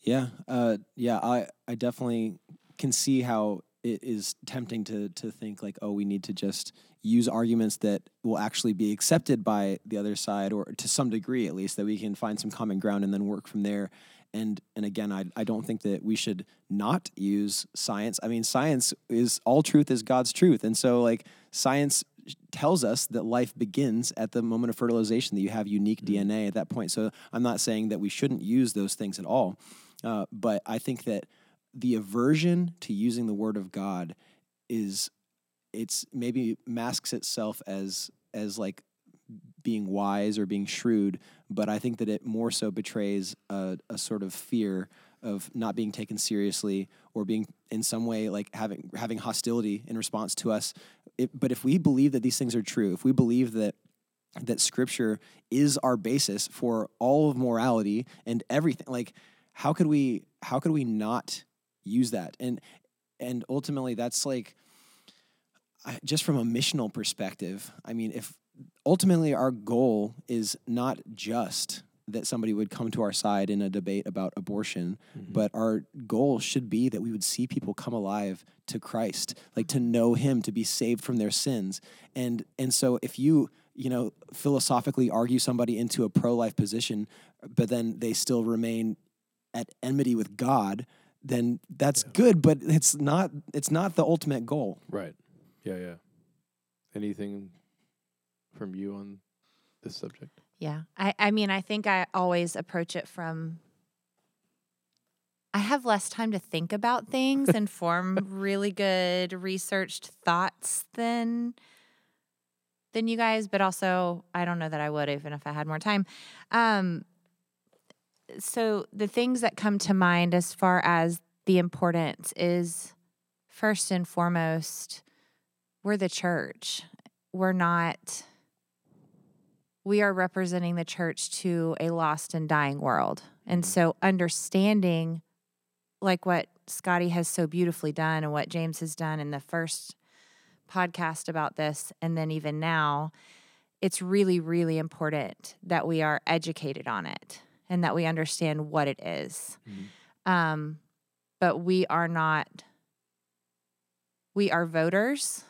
Yeah. Uh, yeah. I, I definitely can see how it is tempting to to think like, oh, we need to just use arguments that will actually be accepted by the other side, or to some degree at least, that we can find some common ground and then work from there. And and again, I I don't think that we should not use science. I mean, science is all truth is God's truth, and so like science tells us that life begins at the moment of fertilization that you have unique DNA at that point. So I'm not saying that we shouldn't use those things at all, uh, but I think that the aversion to using the word of God is it's maybe masks itself as as like being wise or being shrewd, but I think that it more so betrays a, a sort of fear of not being taken seriously or being in some way like having having hostility in response to us. It, but if we believe that these things are true, if we believe that that scripture is our basis for all of morality and everything like how could we how could we not use that. And and ultimately that's like just from a missional perspective i mean if ultimately our goal is not just that somebody would come to our side in a debate about abortion mm-hmm. but our goal should be that we would see people come alive to Christ like to know him to be saved from their sins. And and so if you you know philosophically argue somebody into a pro-life position but then they still remain at enmity with God then that's good but it's not it's not the ultimate goal Right. Yeah, yeah. Anything from you on this subject? Yeah. I, I mean, I think I always approach it from I have less time to think about things and form really good researched thoughts than than you guys, but also I don't know that I would even if I had more time. Um so the things that come to mind as far as the importance is first and foremost we're the church. We're not we are representing the church to a lost and dying world. And mm-hmm. so understanding like what Scottie has so beautifully done and what James has done in the first podcast about this and then even now, it's really really important that we are educated on it and that we understand what it is. Um but we are not we are voters.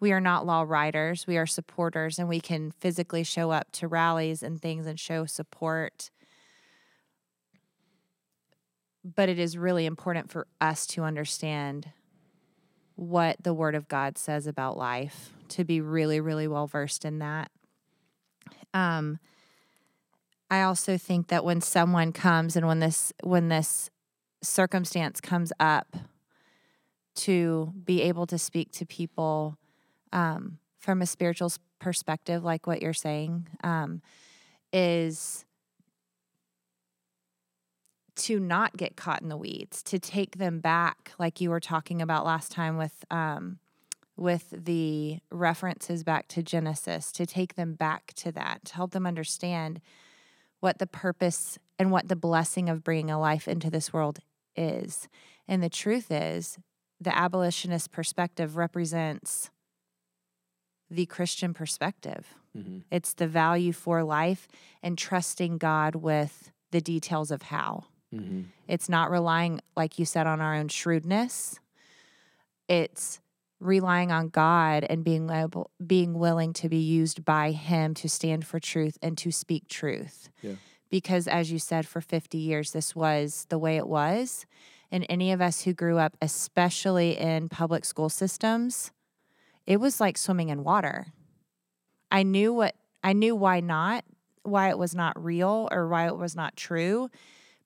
We are not law writers we are supporters and we can physically show up to rallies and things and show support. But it is really important for us to understand what the word of god says about life to be really really well versed in that. Um i also think that when someone comes and when this when this circumstance comes up to be able to speak to people um, from a spiritual perspective, like what you're saying, um, is to not get caught in the weeds, to take them back, like you were talking about last time with um, with the references back to Genesis, to take them back to that, to help them understand what the purpose and what the blessing of bringing a life into this world is. And the truth is, the abolitionist perspective represents the Christian perspective. Mm-hmm. It's the value for life and trusting God with the details of how. Mm-hmm. It's not relying, like you said, on our own shrewdness. It's relying on God and being able, being willing to be used by Him to stand for truth and to speak truth. Yeah. Because, as you said, for 50 years, this was the way it was. And any of us who grew up, especially in public school systems, it was like swimming in water. I knew what I knew why not, why it was not real or why it was not true.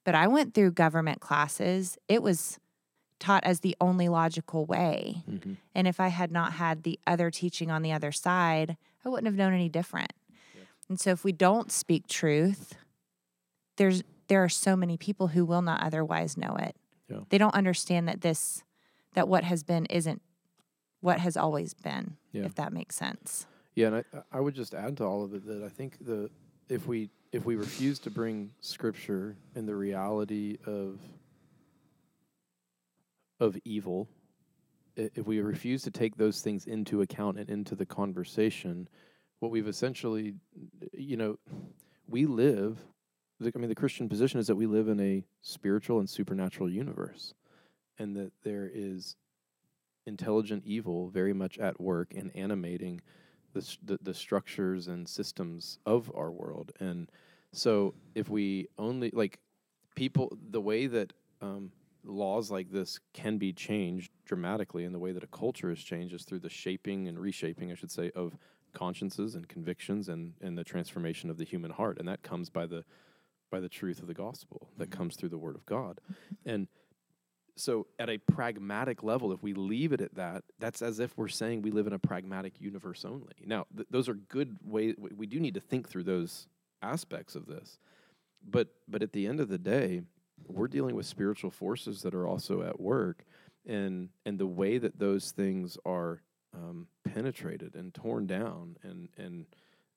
But I went through government classes. It was taught as the only logical way. Mm-hmm. And if I had not had the other teaching on the other side, I wouldn't have known any different. And so if we don't speak truth, there's there are so many people who will not otherwise know it. Yeah. They don't understand that this that what has been isn't what has always been, Yeah. if that makes sense. Yeah, and I, I would just add to all of it that I think the if we if we refuse to bring scripture and the reality of of evil, if we refuse to take those things into account and into the conversation, what we've essentially, you know, we live. I mean, the Christian position is that we live in a spiritual and supernatural universe, and that there is intelligent evil very much at work and animating the, the the structures and systems of our world. And so, if we only like people, the way that um, laws like this can be changed dramatically, and the way that a culture is changed is through the shaping and reshaping, I should say, of consciences and convictions, and and the transformation of the human heart, and that comes by the by the truth of the gospel that mm-hmm. comes through the Word of God, mm-hmm. and so at a pragmatic level if we leave it at that that's as if we're saying we live in a pragmatic universe only. Now th- those are good ways we do need to think through those aspects of this. But but at the end of the day we're dealing with spiritual forces that are also at work and and the way that those things are um, penetrated and torn down and and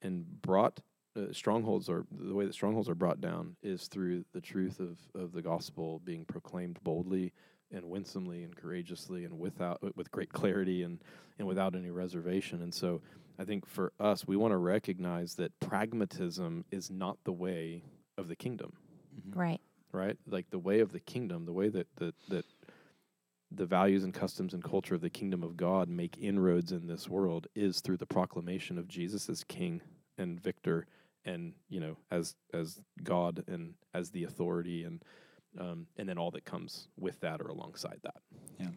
and brought uh, strongholds are the way that strongholds are brought down is through the truth of of the gospel being proclaimed boldly and winsomely and courageously and without with great clarity and and without any reservation. And so I think for us, we want to recognize that pragmatism is not the way of the kingdom, Right. Right? Like the way of the kingdom, the way that that that the values and customs and culture of the kingdom of God make inroads in this world is through the proclamation of Jesus as King and Victor, and you know as as God and as the authority and um, and then all that comes with that or alongside that. Yeah,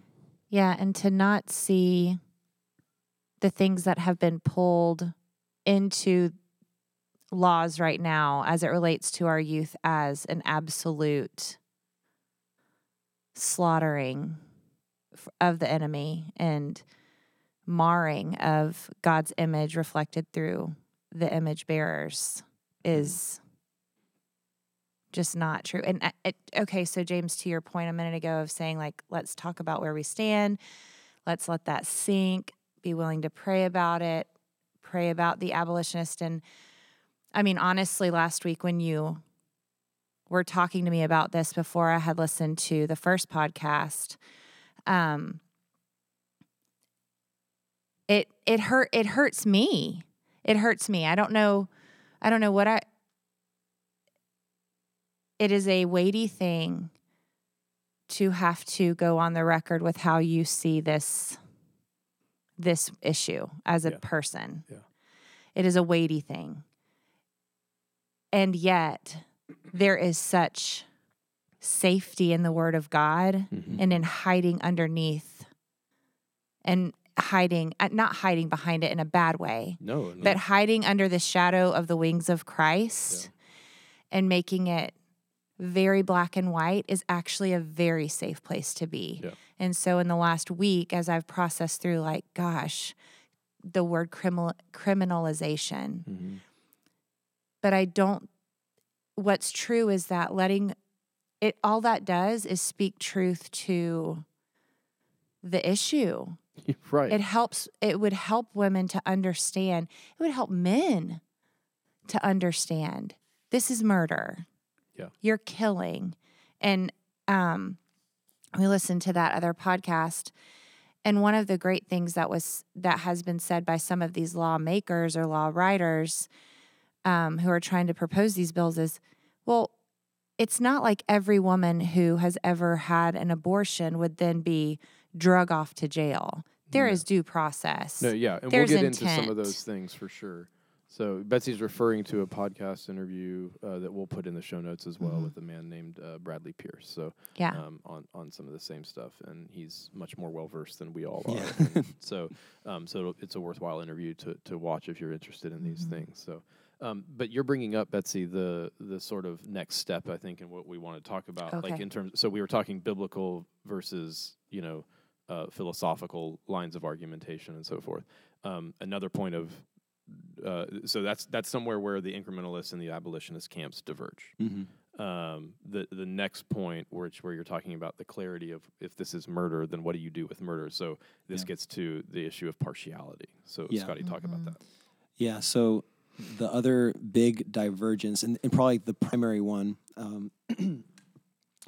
Yeah, and to not see the things that have been pulled into laws right now as it relates to our youth as an absolute slaughtering of the enemy and marring of God's image reflected through the image bearers is just not true. And uh, it, okay, so James, to your point a minute ago of saying like, let's talk about where we stand, let's let that sink, be willing to pray about it, pray about the abolitionist. And I mean, honestly, last week when you were talking to me about this before I had listened to the first podcast, um, it it hurt it hurts me. It hurts me. I don't know. I don't know what I it is a weighty thing to have to go on the record with how you see this this issue as a Yeah. person. Yeah. It is a weighty thing. And yet there is such safety in the word of God and in hiding underneath and hiding uh, not hiding behind it in a bad way No, no. but hiding under the shadow of the wings of Christ and making it very black and white is actually a very safe place to be. Yeah. And so in the last week as I've processed through like gosh, the word criminal criminalization. Mhm. But I don't what's true is that letting it all that does is speak truth to the issue. right. It helps it would help women to understand. It would help men to understand. This is murder. Yeah. You're killing. And um we listened to that other podcast and one of the great things that was that has been said by some of these lawmakers or law writers um, who are trying to propose these bills is well it's not like every woman who has ever had an abortion would then be drug off to jail. There No. is due process. No, yeah, and There's we'll get into some of those things for sure. So Betsy's referring to a podcast interview uh, that we'll put in the show notes as well Mhm. with a man named uh, Bradley Pierce. So Yeah. um, on on some of the same stuff, and he's much more well versed than we all Yeah. are. And so um, so it'll- it's a worthwhile interview to to watch if you're interested in these Mhm. things. So. Um, but you're bringing up Betsy the the sort of next step I think in what we want to talk about like in terms so we were talking biblical versus you know uh, philosophical lines of argumentation and so forth um, another point of uh, so that's that's somewhere where the incrementalists and the abolitionist camps diverge. Mm-hmm. Um, the the next point, which where you're talking about the clarity of if this is murder, then what do you do with murder? So this Yeah. gets to the issue of partiality. So Yeah. Scottie, talk about Mhm. that. Yeah. So the other big divergence, and, and probably the primary one um,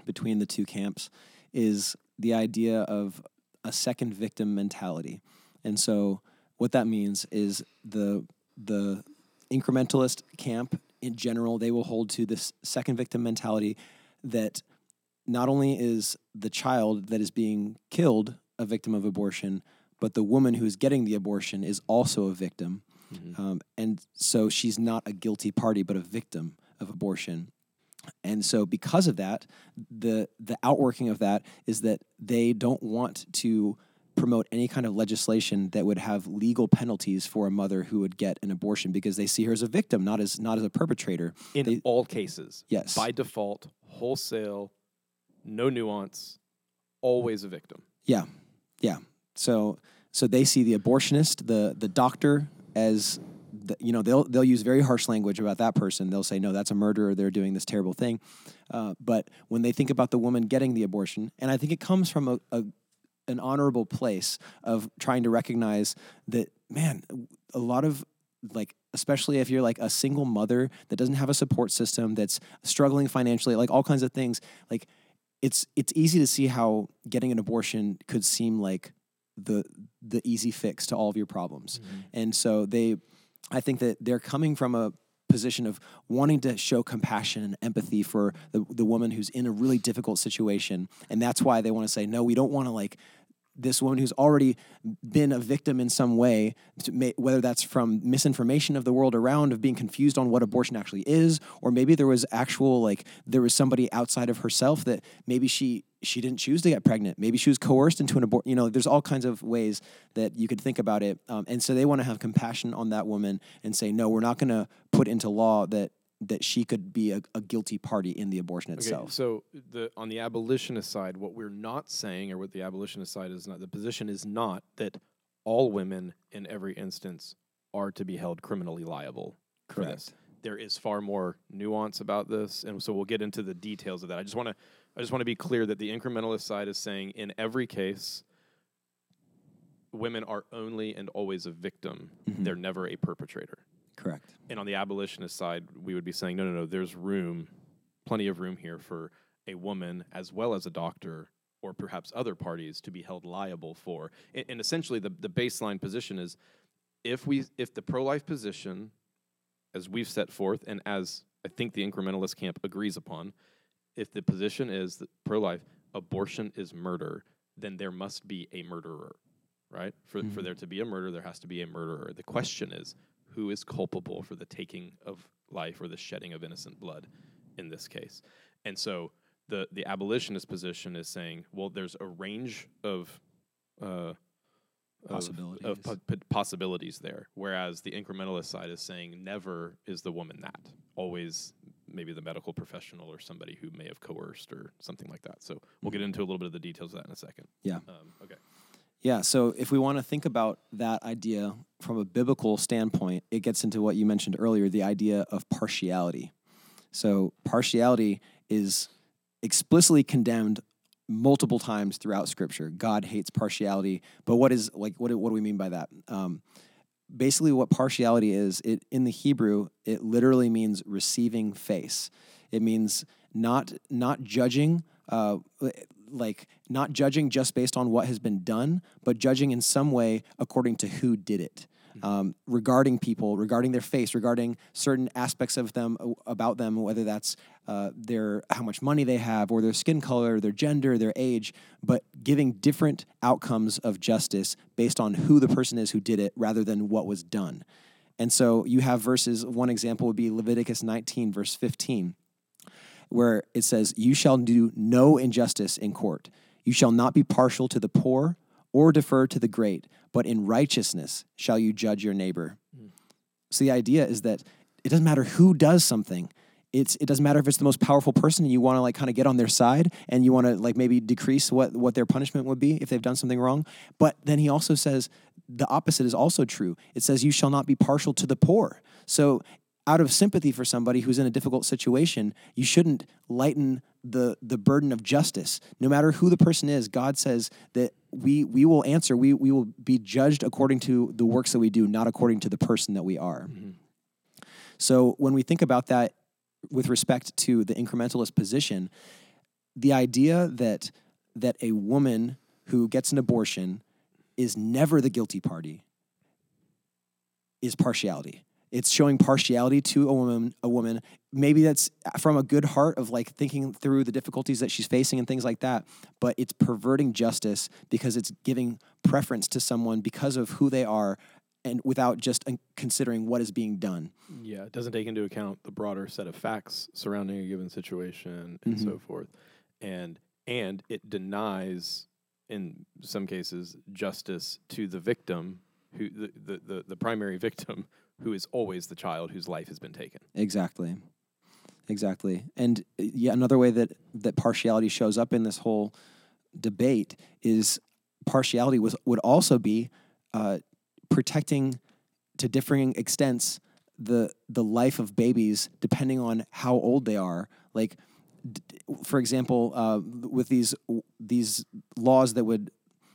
between the two camps, is the idea of a second victim mentality. And so what that means is the the incrementalist camp in general they will hold to this second victim mentality that not only is the child that is being killed a victim of abortion, but the woman who's getting the abortion is also a victim. Mhm. Um, and so she's not a guilty party, but a victim of abortion. And so, because of that, the the outworking of that is that they don't want to promote any kind of legislation that would have legal penalties for a mother who would get an abortion because they see her as a victim, not as not as a perpetrator. In They- all cases, Yes. by default, wholesale, no nuance, always a victim. Yeah, yeah. So so they see the abortionist, the the doctor, as the, you know they'll they'll use very harsh language about that person. They'll say no, that's a murderer. They're doing this terrible thing. Uh, but when they think about the woman getting the abortion, and I think it comes from a, a an honorable place of trying to recognize that man, a lot of like especially if you're like a single mother that doesn't have a support system that's struggling financially like all kinds of things like it's it's easy to see how getting an abortion could seem like the the easy fix to all of your problems. Mm-hmm. And so they i think that they're coming from a position of wanting to show compassion and empathy for the, the woman who's in a really difficult situation. And that's why they want to say no we don't want to like this woman who's already been a victim in some way, whether that's from misinformation of the world around, of being confused on what abortion actually is, or maybe there was actual like there was somebody outside of herself that maybe she she didn't choose to get pregnant, maybe she was coerced into an abortion. You know, there's all kinds of ways that you could think about it, um, and so they want to have compassion on that woman and say, no, we're not going to put into law that that she could be a, a guilty party in the abortion Okay, itself. so the on the abolitionist side, what we're not saying, or what the abolitionist side is not, the position is not that all women in every instance are to be held criminally liable for this. Correct. There is far more nuance about this, and so we'll get into the details of that. I just want to, I just want to be clear that the incrementalist side is saying in every case, women are only and always a victim. Mhm. They're never a perpetrator. Correct. And on the abolitionist side, we would be saying, no, no, no, there's room, plenty of room here for a woman as well as a doctor or perhaps other parties to be held liable for. And, and essentially, the, the baseline position is if we if the pro life position, as we've set forth, and as I think the incrementalist camp agrees upon, if the position is pro life abortion is murder, then there must be a murderer, right? For, for Mhm. there to be a murder, there has to be a murderer. The question is who is culpable for the taking of life or the shedding of innocent blood in this case. And so the, the abolitionist position is saying, well, there's a range of uh, Possibilities. of, po- po- possibilities there. Whereas the incrementalist side is saying never is the woman that. Always maybe the medical professional or somebody who may have coerced or something like that. So we'll get into a little bit of the details of that in a second. Yeah. Um, okay. Yeah, so if we want to think about that idea from a biblical standpoint, it gets into what you mentioned earlier the idea of partiality. So, partiality is explicitly condemned multiple times throughout Scripture. God hates partiality, but what is like what do, what do we mean by that? Um, basically, what partiality is, it in the Hebrew, it literally means receiving face. It means not not judging, uh, like not judging just based on what has been done, but judging in some way according to who did it. Um, regarding people, regarding their face, regarding certain aspects of them uh, about them, whether that's uh, their how much money they have, or their skin color, their gender, their age, but giving different outcomes of justice based on who the person is who did it, rather than what was done. And so you have verses. One example would be Leviticus 19, verse 15 where it says, You shall do no injustice in court. You shall not be partial to the poor or defer to the great, but in righteousness shall you judge your neighbor. So the idea is that it doesn't matter who does something. It's, it doesn't matter if it's the most powerful person and you want to like kind of get on their side and you want to like maybe decrease what, what their punishment would be if they've done something wrong. But then he also says the opposite is also true. It says you shall not be partial to the poor. So out of sympathy for somebody who's in a difficult situation, you shouldn't lighten the the burden of justice. No matter who the person is, God says that we we will answer. We we will be judged according to the works that we do, not according to the person that we are. Mm-hmm. So when we think about that with respect to the incrementalist position, the idea that that a woman who gets an abortion is never the guilty party is partiality. It's showing partiality to a woman. A woman, maybe that's from a good heart of like thinking through the difficulties that she's facing and things like that. But it's perverting justice because it's giving preference to someone because of who they are, and without just uh, considering what is being done. Yeah, it doesn't take into account the broader set of facts surrounding a given situation and so forth, and and it denies, in some cases, justice to the victim, who the the, the, the primary victim, who is always the child whose life has been taken. Exactly. Exactly. And uh, yeah, another way that that partiality shows up in this whole debate is partiality was would also be uh, protecting to differing extents the the life of babies depending on how old they are. Like, d- for example, uh, with these these laws that would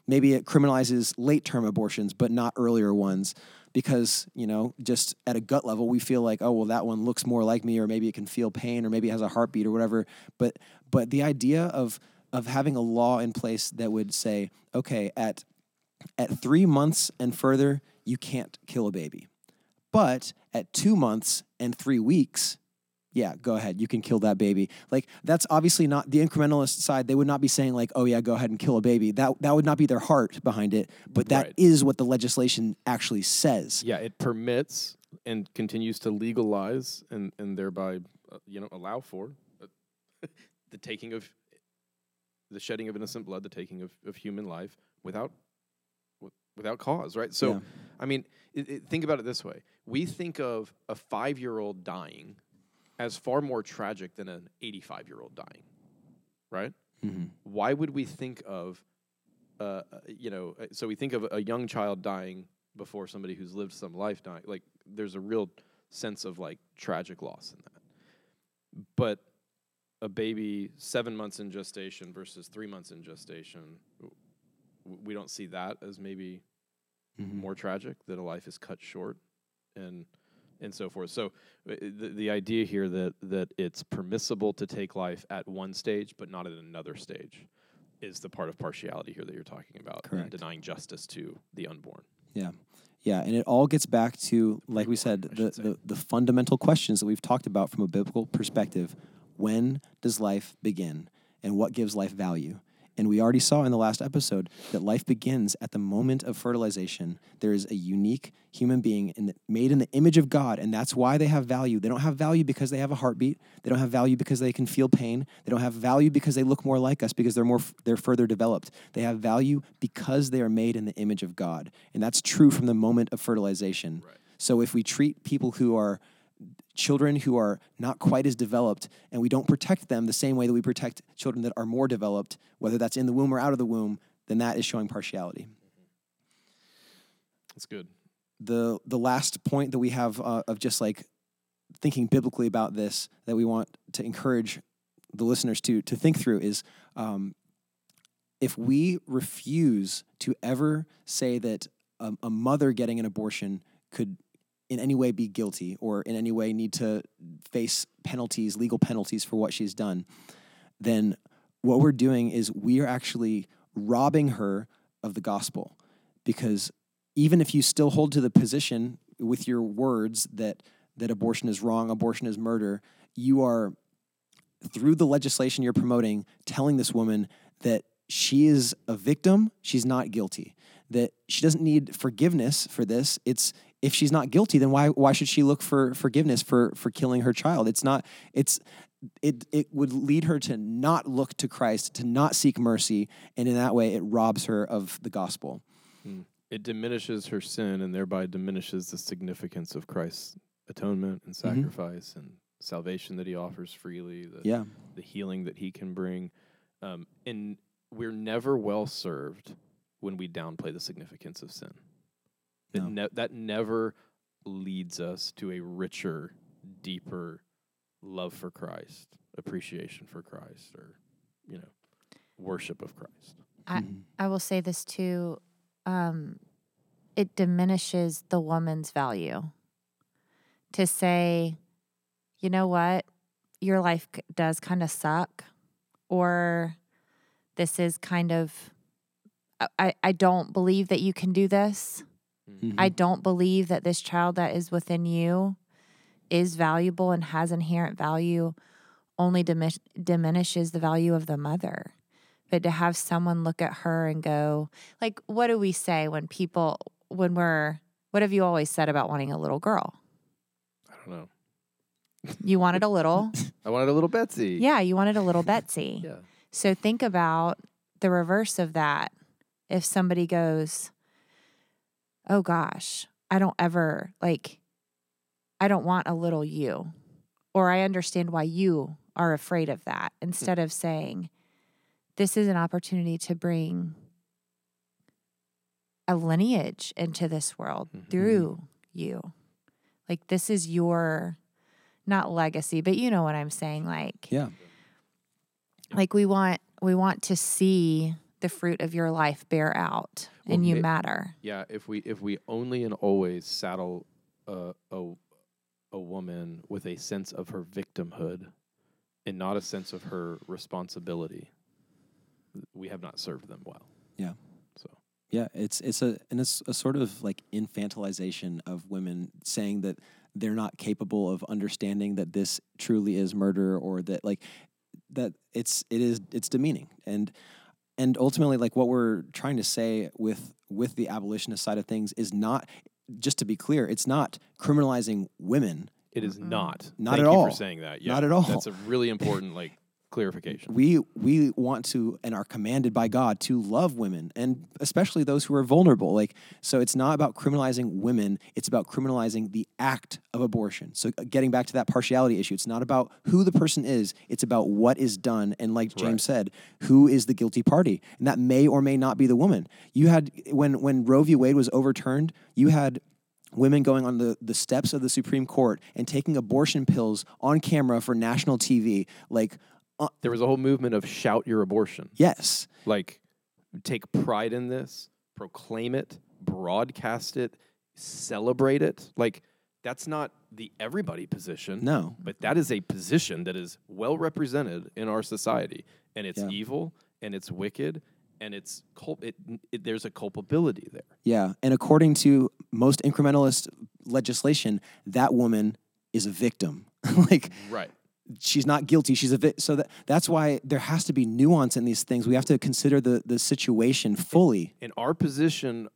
maybe it criminalizes late term abortions but not earlier ones because you know just at a gut level we feel like oh well that one looks more like me or maybe it can feel pain or maybe it has a heartbeat or whatever. But but the idea of of having a law in place that would say okay at at 3 months and further you can't kill a baby but at 2 months and 3 weeks yeah, go ahead. You can kill that baby. Like that's obviously not the incrementalist side. They would not be saying like, "Oh yeah, go ahead and kill a baby." That that would not be their heart behind it. But that is Right. what the legislation actually says. Yeah, it permits and continues to legalize and and thereby uh, you know allow for uh, the taking of the shedding of innocent blood, the taking of, of human life without without cause, right? So, Yeah. I mean, it, it, think about it this way: we think of a five-year-old dying as far more tragic than an 85-year-old dying, right? Mm-hmm. why would we think of uh, uh, you know uh, so we think of a young child dying before somebody who's lived some life dying like there's a real sense of like tragic loss in that but a baby seven months in gestation versus three months in gestation we don't see that as maybe Mm-hmm. more tragic that a life is cut short and and so forth so uh, the, the idea here that that it's permissible to take life at one stage but not at another stage is the part of partiality here that you're talking about Correct. denying justice to the unborn Yeah. Yeah, and it all gets back to, like we said, the, the, the fundamental questions that we've talked about from a biblical perspective. When does life begin? And what gives life value? And we already saw in the last episode that life begins at the moment of fertilization. There is a unique human being in the, made in the image of God, and that's why they have value. They don't have value because they have a heartbeat. They don't have value because they can feel pain. They don't have value because they look more like us because they're more they're further developed. They have value because they are made in the image of God, and that's true from the moment of fertilization. Right. So if we treat people who are children who are not quite as developed and we don't protect them the same way that we protect children that are more developed, whether that's in the womb or out of the womb, then that is showing partiality. that's good The the last point that we have uh, of just like thinking biblically about this that we want to encourage the listeners to to think through is um, if we refuse to ever say that a, a mother getting an abortion could in any way be guilty or in any way need to face penalties, legal penalties for what she's done, then what we're doing is we are actually robbing her of the gospel. Because even if you still hold to the position with your words that that abortion is wrong, abortion is murder, you are through the legislation you're promoting telling this woman that she is a victim, she's not guilty. That she doesn't need forgiveness for this. It's if she's not guilty, then why why should she look for forgiveness for for killing her child? It's not it's it it would lead her to not look to Christ, to not seek mercy, and in that way it robs her of the gospel. it diminishes her sin and thereby diminishes the significance of christ's atonement and Mhm. sacrifice and salvation that he offers freely the, Yeah. the healing that he can bring. Um, and we're never well served when we downplay the significance of sin. It No. ne- that never leads us to a richer, deeper love for Christ, appreciation for Christ, or, you know, worship of Christ. I, Mhm. I will say this too. Um, it diminishes the woman's value to say, you know what, your life c- does kind of suck, or this is kind of, I- I, I don't believe that you can do this. Mhm. I don't believe that this child that is within you is valuable and has inherent value only dimin- diminishes the value of the mother. But to have someone look at her and go, like, what do we say when people, when we're, what have you always said about wanting a little girl? I don't know. You wanted a little. I wanted a little Betsy. yeah, you wanted a little Betsy. Yeah. So think about the reverse of that. If somebody goes, oh gosh, I don't ever, like, I don't want a little you, or I understand why you are afraid of that, instead of saying, this is an opportunity to bring a lineage into this world Mhm. through you. Like, this is your, not legacy, but you know what I'm saying. Like, Yeah. like we want we want to see the fruit of your life bear out Well, and you ma- matter. Yeah, if we if we only and always saddle a a a woman with a sense of her victimhood and not a sense of her responsibility, we have not served them well. Yeah. So Yeah, it's it's a and it's a sort of like infantilization of women saying that they're not capable of understanding that this truly is murder or that like that it's it is it's demeaning and and ultimately like what we're trying to say with with the abolitionist side of things is not just to be clear it's not criminalizing women it is not. Not Thank at you all. for saying that. Yeah, Not at all. That's a really important like clarification. we we want to and are commanded by God to love women and especially those who are vulnerable. Like so it's not about criminalizing women it's about criminalizing the act of abortion. So uh, getting back to that partiality issue it's not about who the person is it's about what is done and like James Right. said who is the guilty party? And that may or may not be the woman. You had when when Roe v. Wade was overturned you had women going on the, the steps of the Supreme Court and taking abortion pills on camera for national TV like Uh, there was a whole movement of shout your abortion. yes Like take pride in this, proclaim it, broadcast it, celebrate it. Like that's not the everybody position. No. But that is a position that is well represented in our society, and it's Yeah. evil and it's wicked and it's cul- it, it, there's a culpability there. Yeah. And according to most incrementalist legislation, that woman is a victim. like Right. She's not guilty. She's a victim. So that, that's why there has to be nuance in these things. We have to consider the, the situation fully. In our position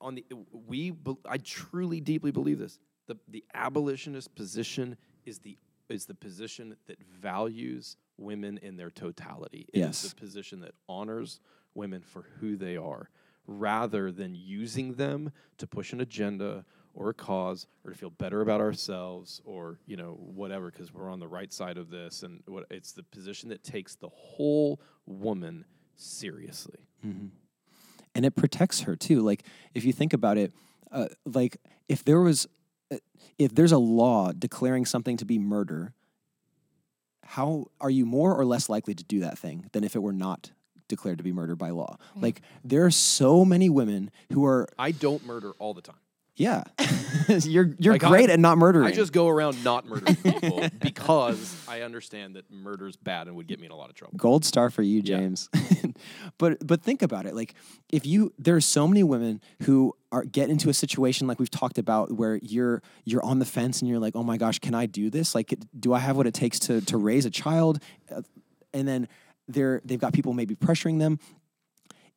on the we I truly deeply believe this. The the abolitionist position is the is the position that values women in their totality. It is Yes. the position that honors women for who they are rather than using them to push an agenda or a cause or to feel better about ourselves or you know whatever because we're on the right side of this and what it's the position that takes the whole woman seriously and it protects her too. Like if you think about it, uh, like if there was, uh, if there's a law declaring something to be murder, how are you more or less likely to do that thing than if it were not declared to be murder by law? Like there are so many women who are, i don't murder all the time yeah, you're you're Like, I- great at not murdering. I just go around not murdering people because I understand that murder's bad and would get me in a lot of trouble. gold star for you Yeah. james but but think about it like if you there are so many women who are get into a situation like we've talked about where you're you're on the fence and you're like oh my gosh can i do this like do i have what it takes to to raise a child Uh, and then they're they've got people maybe pressuring them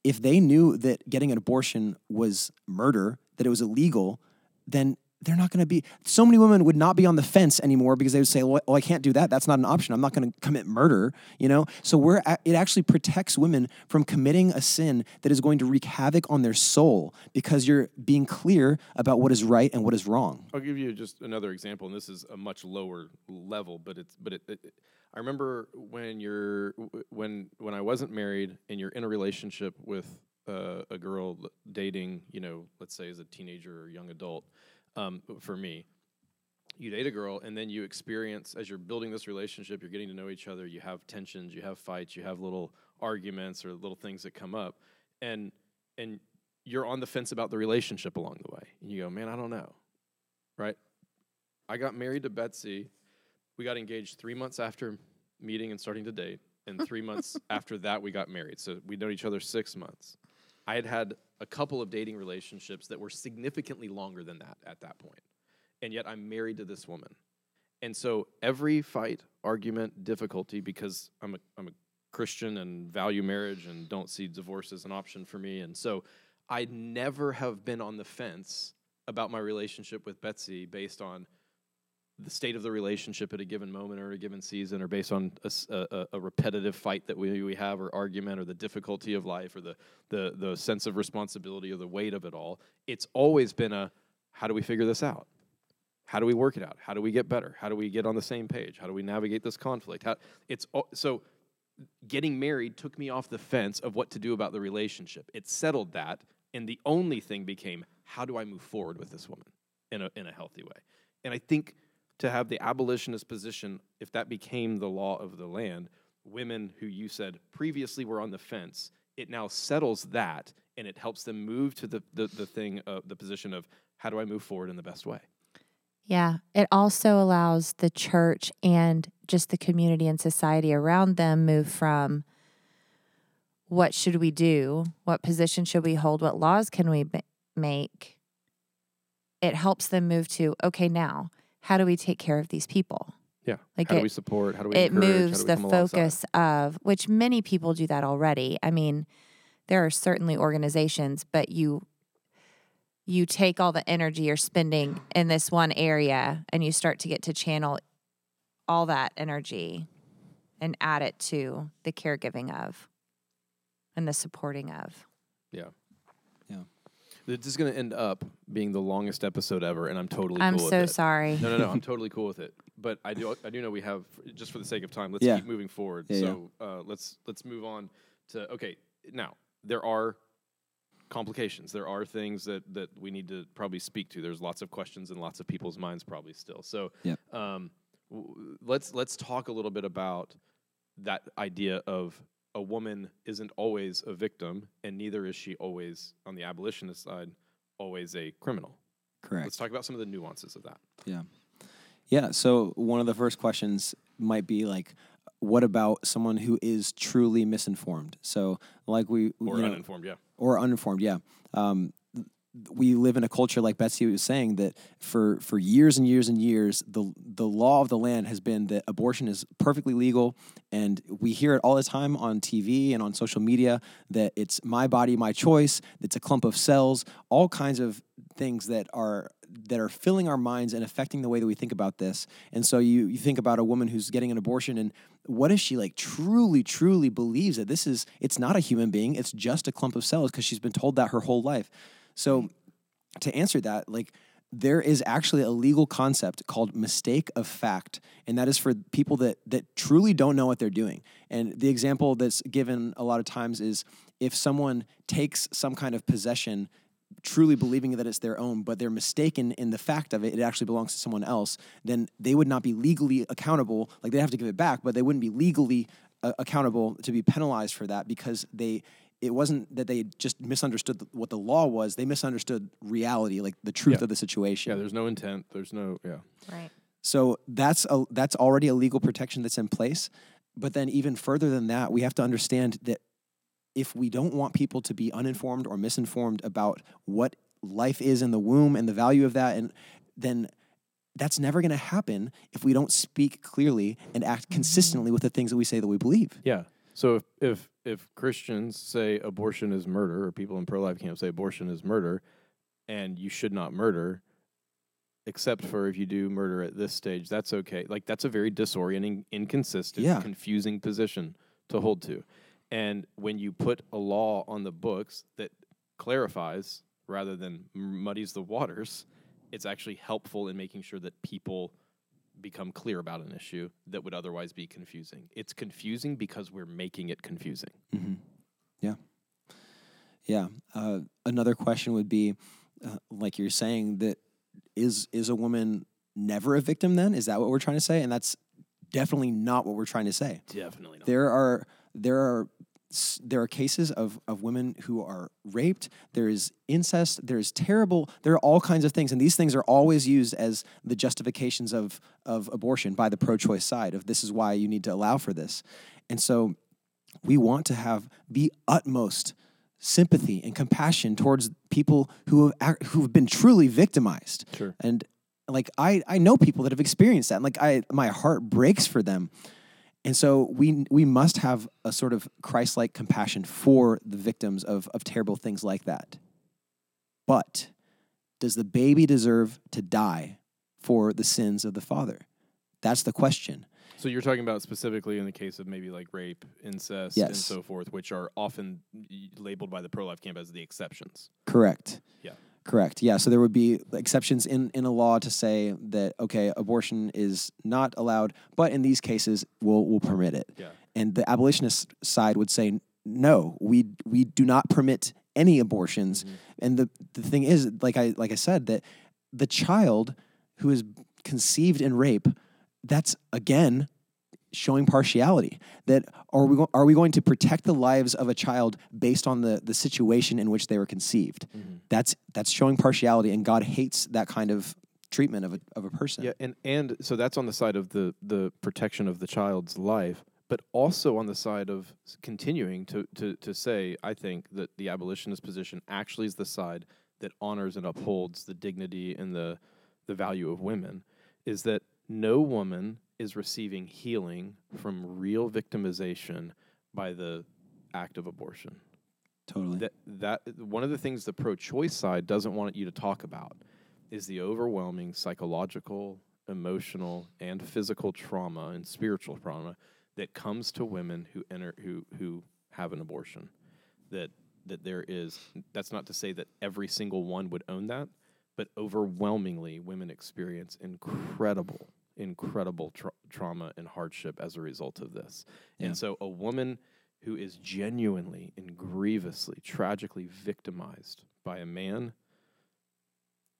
if they knew that getting an abortion was murder that it was illegal then they're not going to be so many women would not be on the fence anymore because they would say well, oh i can't do that. That's not an option. I'm not going to commit murder you know? So we're it actually protects women from committing a sin that is going to wreak havoc on their soul because you're being clear about what is right and what is wrong. I'll give you just another example, and this is a much lower level, but it's but it. it it- I remember when you're when when I wasn't married and you're in a relationship with uh, a girl dating, you know, let's say as a teenager or young adult. Um, for me, you date a girl and then you experience as you're building this relationship, you're getting to know each other. You have tensions, you have fights, you have little arguments or little things that come up, and and you're on the fence about the relationship along the way, and you go, man, I don't know right? I got married to Betsy. We got engaged three months after meeting and starting to date, and three months after that, we got married. So we known each other six months. I had had a couple of dating relationships that were significantly longer than that at that point, and yet I'm married to this woman. And so every fight, argument, difficulty, because I'm a I'm a Christian and value marriage and don't see divorce as an option for me, and so I'd never have been on the fence about my relationship with Betsy based on the state of the relationship at a given moment or a given season, or based on a repetitive fight that we, we have, or argument, or the difficulty of life, or the, the the sense of responsibility, or the weight of it all. It's always been a how do we figure this out? How do we work it out? How do we get better? How do we get on the same page? How do we navigate this conflict? How, it's so getting married took me off the fence of what to do about the relationship. It settled that, and the only thing became how do I move forward with this woman in a in a healthy way. And I think to have the abolitionist position, if that became the law of the land, women who you said previously were on the fence it now settles that and it helps them move to the the, the thing of the position of how do I move forward in the best way. Yeah. It also allows the church and just the community and society around them move from what should we do? What position should we hold? What laws can we ma- make? It helps them move to, okay, now, how do we take care of these people? Yeah. Like how it- do we support? How do we it moves we the come alongside? focus of which many people do that already i mean there are certainly organizations but you you take all the energy you're spending in this one area and you start to get to channel all that energy and add it to the caregiving of and the supporting of This is going to end up being the longest episode ever, and I'm totally i'm cool so with it. sorry No, no, no. I'm totally cool with it. But I do, I do know we have just for the sake of time. Let's Yeah. keep moving forward. Yeah, yeah. so Uh, let's let's move on to okay. Now there are complications. There are things that that we need to probably speak to. There's lots of questions in lots of people's minds probably still. So Yeah. um, w- let's let's talk a little bit about that idea of a woman isn't always a victim, and neither is she always on the abolitionist side always a criminal. Correct. Let's talk about some of the nuances of that. Yeah. Yeah. So one of the first questions might be like, what about someone who is truly misinformed? So, like we, Or you know, uninformed, yeah. or uninformed, yeah. Um, we live in a culture, like Betsy was saying, that for for years and years and years, the the law of the land has been that abortion is perfectly legal, and we hear it all the time on TV and on social media that it's my body, my choice. It's a clump of cells, all kinds of things that are that are filling our minds and affecting the way that we think about this. And so you you think about a woman who's getting an abortion and what if she like truly truly believes that this is it's not a human being, it's just a clump of cells because she's been told that her whole life. So to answer that, like there is actually a legal concept called mistake of fact, and that is for people that that truly don't know what they're doing. And the example that's given a lot of times is if someone takes some kind of possession truly believing that it's their own, but they're mistaken in the fact of it, it actually belongs to someone else, then they would not be legally accountable. Like they have to give it back, but they wouldn't be legally uh, accountable to be penalized for that because they. It wasn't that they just misunderstood th- what the law was; they misunderstood reality, like the truth Yeah. of the situation. Yeah, there's no intent. There's no yeah. right So that's a, that's already a legal protection that's in place. But then even further than that, we have to understand that if we don't want people to be uninformed or misinformed about what life is in the womb and the value of that, and then that's never going to happen if we don't speak clearly and act mm-hmm. consistently with the things that we say that we believe. Yeah. So if if if Christians say abortion is murder, or people in pro life camps say abortion is murder, and you should not murder, except for if you do murder at this stage, that's okay. Like that's a very disorienting, inconsistent, Yeah. confusing position to hold to. And when you put a law on the books that clarifies rather than muddies the waters, it's actually helpful in making sure that people become clear about an issue that would otherwise be confusing. It's confusing because we're making it confusing. Mm-hmm. Yeah. Yeah. Uh, another question would be, uh, like you're saying, that is is a woman never a victim? Then is that what we're trying to say? And that's definitely not what we're trying to say. Definitely not. There are there are there are cases of of women who are raped. There is incest. There is terrible. There are all kinds of things, and these things are always used as the justifications of of abortion by the pro-choice side. Of this is why you need to allow for this, and so we want to have the utmost sympathy and compassion towards people who have who have been truly victimized. Sure. And like I I know people that have experienced that. And like I my heart breaks for them. And so we we must have a sort of Christ-like compassion for the victims of of terrible things like that. But does the baby deserve to die for the sins of the father? That's the question. So you're talking about specifically in the case of maybe like rape, incest, yes. and so forth, which are often labeled by the pro-life camp as the exceptions. Correct. Yeah. Correct. Yeah. So there would be exceptions in, in a law to say that okay, abortion is not allowed, but in these cases we'll we'll permit it. Yeah. And the abolitionist side would say no, we we do not permit any abortions. Mhm. And the the thing is, like I like I said, that the child who is conceived in rape, that's again, showing partiality. That are we go- are we going to protect the lives of a child based on the the situation in which they were conceived? Mm-hmm. That's that's showing partiality, and God hates that kind of treatment of a of a person. Yeah, and and so that's on the side of the the protection of the child's life, but also on the side of continuing to to to say, I think that the abolitionist position actually is the side that honors and upholds the dignity and the the value of women, is that no woman is receiving healing from real victimization by the act of abortion Totally. that that one of the things the pro-choice side doesn't want you to talk about is the overwhelming psychological, emotional, and physical trauma and spiritual trauma that comes to women who enter who who have an abortion. That that there is that's not to say that every single one would own that, but overwhelmingly women experience incredible incredible tra- trauma and hardship as a result of this. Yeah. And so a woman who is genuinely and grievously, tragically victimized by a man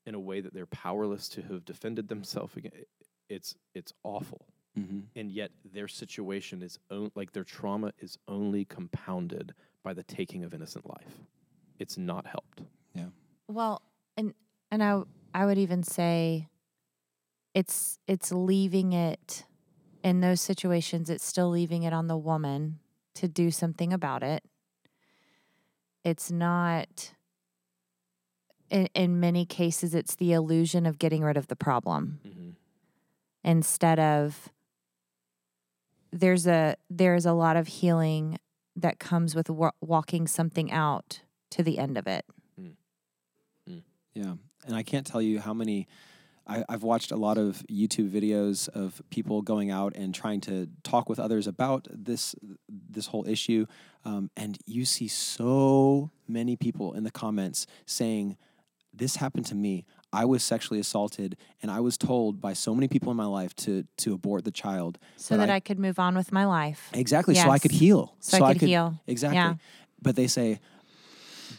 in a way that they're powerless to have defended themselves against, it's it's awful. hmm And yet their situation is on, like their trauma is only compounded by the taking of innocent life. It's not helped. Yeah. Well, and and I I would even say it's it's leaving it in those situations it's still leaving it on the woman to do something about it. It's not in, in many cases it's the illusion of getting rid of the problem Mm-hmm. instead of there's a there's a lot of healing that comes with wa- walking something out to the end of it. Yeah, and I can't tell you how many. I, I've watched a lot of YouTube videos of people going out and trying to talk with others about this this whole issue, um, and you see so many people in the comments saying, "This happened to me. I was sexually assaulted, and I was told by so many people in my life to to abort the child, So that I- I, could move on with my life. exactly, so I could heal, So I could heal. Exactly. Yeah. But they say,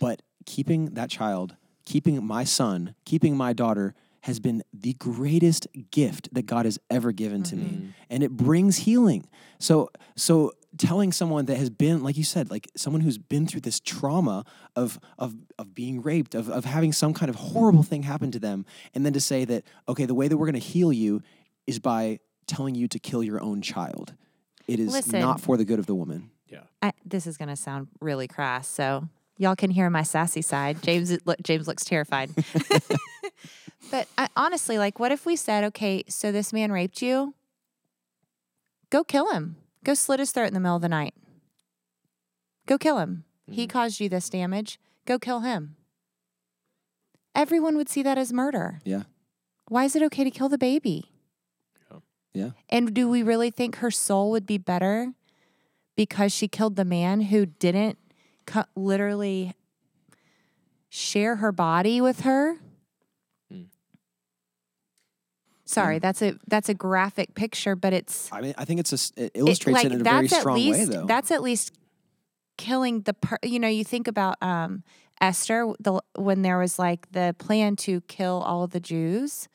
but keeping that child, keeping my son, keeping my daughter has been the greatest gift that God has ever given to Mm-hmm. me. And it brings healing. So so telling someone that has been, like you said, like someone who's been through this trauma of of of being raped, of, of having some kind of horrible thing happen to them, and then to say that, okay, the way that we're gonna heal you is by telling you to kill your own child. It is Listen. not for the good of the woman. Yeah. I, this is going to sound really crass, so y'all can hear my sassy side. James, is- James looks terrified. but I, honestly, like, what if we said, okay, so this man raped you? Go kill him. Go slit his throat in the middle of the night. Go kill him. He mm-hmm. caused you this damage. Go kill him. Everyone would see that as murder. Yeah. Why is it okay to kill the baby? Yeah. Yeah. And do we really think her soul would be better because she killed the man who didn't literally share her body with her? Mm. Sorry, Yeah. that's a that's a graphic picture, but it's I mean, I think it's a, it it- illustrates it in a very strong at least way, though. that's at least killing the per, you know you think about um Esther the when there was like the plan to kill all of the Jews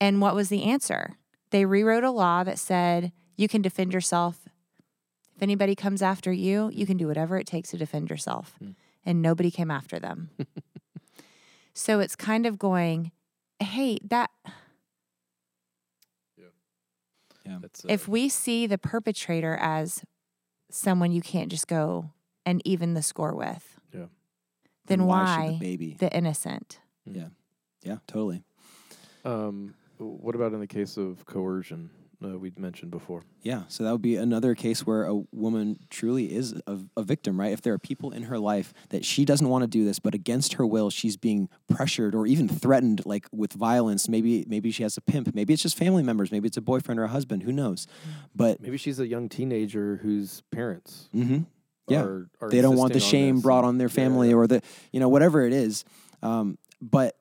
and what was the answer they rewrote a law that said you can defend yourself if anybody comes after you you can do whatever it takes to defend yourself Hmm. and nobody came after them so it's kind of going hey that yeah. That's, uh, if we see the perpetrator as someone you can't just go and even the score with, Yeah. then why, why the baby? the innocent? Yeah. Yeah, totally. um, what about in the case of coercion? Uh, we'd mentioned before. Yeah, so that would be another case where a woman truly is a, a victim, right? If there are people in her life that she doesn't want to do this, but against her will, she's being pressured or even threatened, like with violence. Maybe, maybe she has a pimp. Maybe it's just family members. Maybe it's a boyfriend or a husband. Who knows? But Maybe she's a young teenager whose parents hmm yeah, are, are they don't want the shame this brought on their family yeah. or the you know whatever it is um, but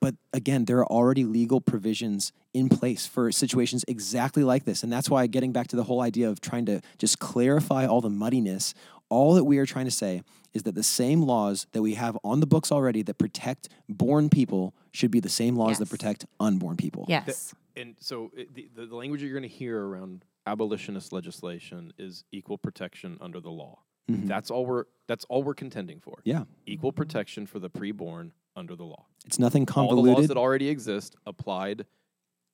but again there are already legal provisions in place for situations exactly like this and that's why getting back to the whole idea of trying to just clarify all the muddiness all that we are trying to say is that the same laws that we have on the books already that protect born people should be the same laws that protect unborn people Yes. and so it, the, the the language you're going to hear around abolitionist legislation is equal protection under the law. Mhm. That's all we're that's all we're contending for. yeah, Equal protection for the preborn under the law. it's nothing All the laws convoluted. that already exist applied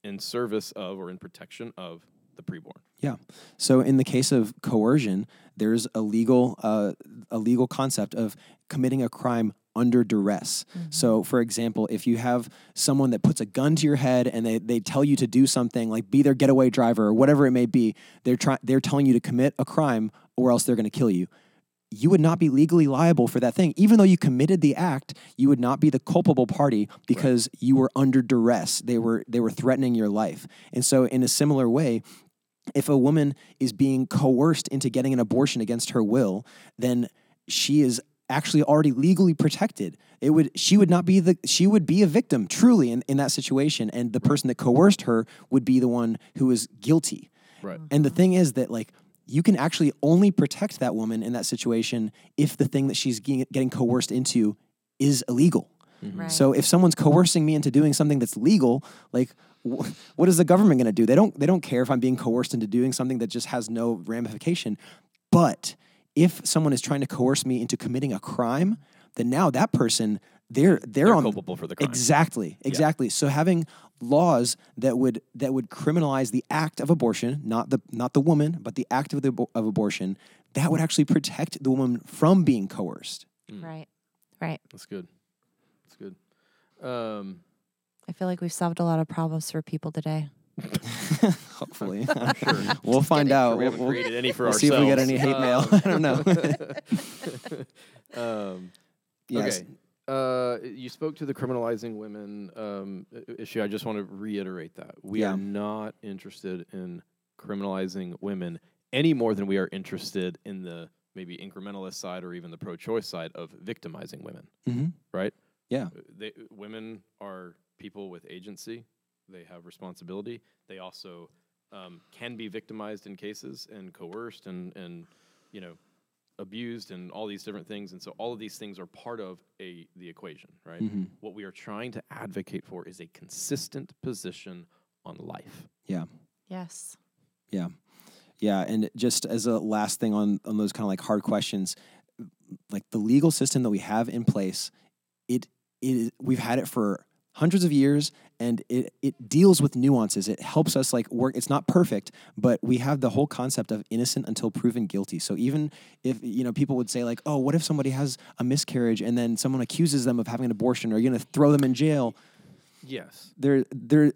in service of or in protection of the preborn. Yeah. So in the case of coercion, there's a legal uh, a legal concept of committing a crime under duress. So for example, if you have someone that puts a gun to your head and they, they tell you to do something like be their getaway driver or whatever it may be, they're trying they're telling you to commit a crime or else they're going to kill you. You would not be legally liable for that thing. Even though you committed the act, you would not be the culpable party because you were under duress. They were they were threatening your life. And so in a similar way, if a woman is being coerced into getting an abortion against her will, then she is actually already legally protected. It would she would not be the she would be a victim truly in, in that situation. And the person that coerced her would be the one who is guilty. Right. And the thing is that like you can actually only protect that woman in that situation if the thing that she's getting getting coerced into is illegal. Mm-hmm. Right. So if someone's coercing me into doing something that's legal, like wh- what is the government going to do? They don't they don't care if I'm being coerced into doing something that just has no ramification. But if someone is trying to coerce me into committing a crime, then now that person they're they're, They're on culpable for the crime. Exactly. Exactly. So having laws that would that would criminalize the act of abortion, not the not the woman, but the act of the of abortion, that would actually protect the woman from being coerced. Right. Right. That's good. That's good. Um, I feel like we've solved a lot of problems for people today. Hopefully, I'm sure we'll find out. we haven't we'll- created any for we'll ourselves. see if we get any hate mail. I don't know. um, yes. Okay. Uh, you spoke to the criminalizing women um, issue. I just want to reiterate that we Yeah. are not interested in criminalizing women any more than we are interested in the maybe incrementalist side or even the pro-choice side of victimizing women. hmm Right? Yeah. Uh, They, women are people with agency. They have responsibility. They also um, can be victimized in cases and coerced and and you know abused and all these different things. And so all of these things are part of a the equation, right? hmm What we are trying to advocate for is a consistent position on life. Yeah. Yes. Yeah. Yeah. And just as a last thing on, on those kind of like hard questions, like the legal system that we have in place, it, it is, we've had it for hundreds of years and it, it deals with nuances. It helps us like work. It's not perfect, but we have the whole concept of innocent until proven guilty. So even if, you know, people would say like, oh, what if somebody has a miscarriage and then someone accuses them of having an abortion? Are you going to throw them in jail? Yes. there there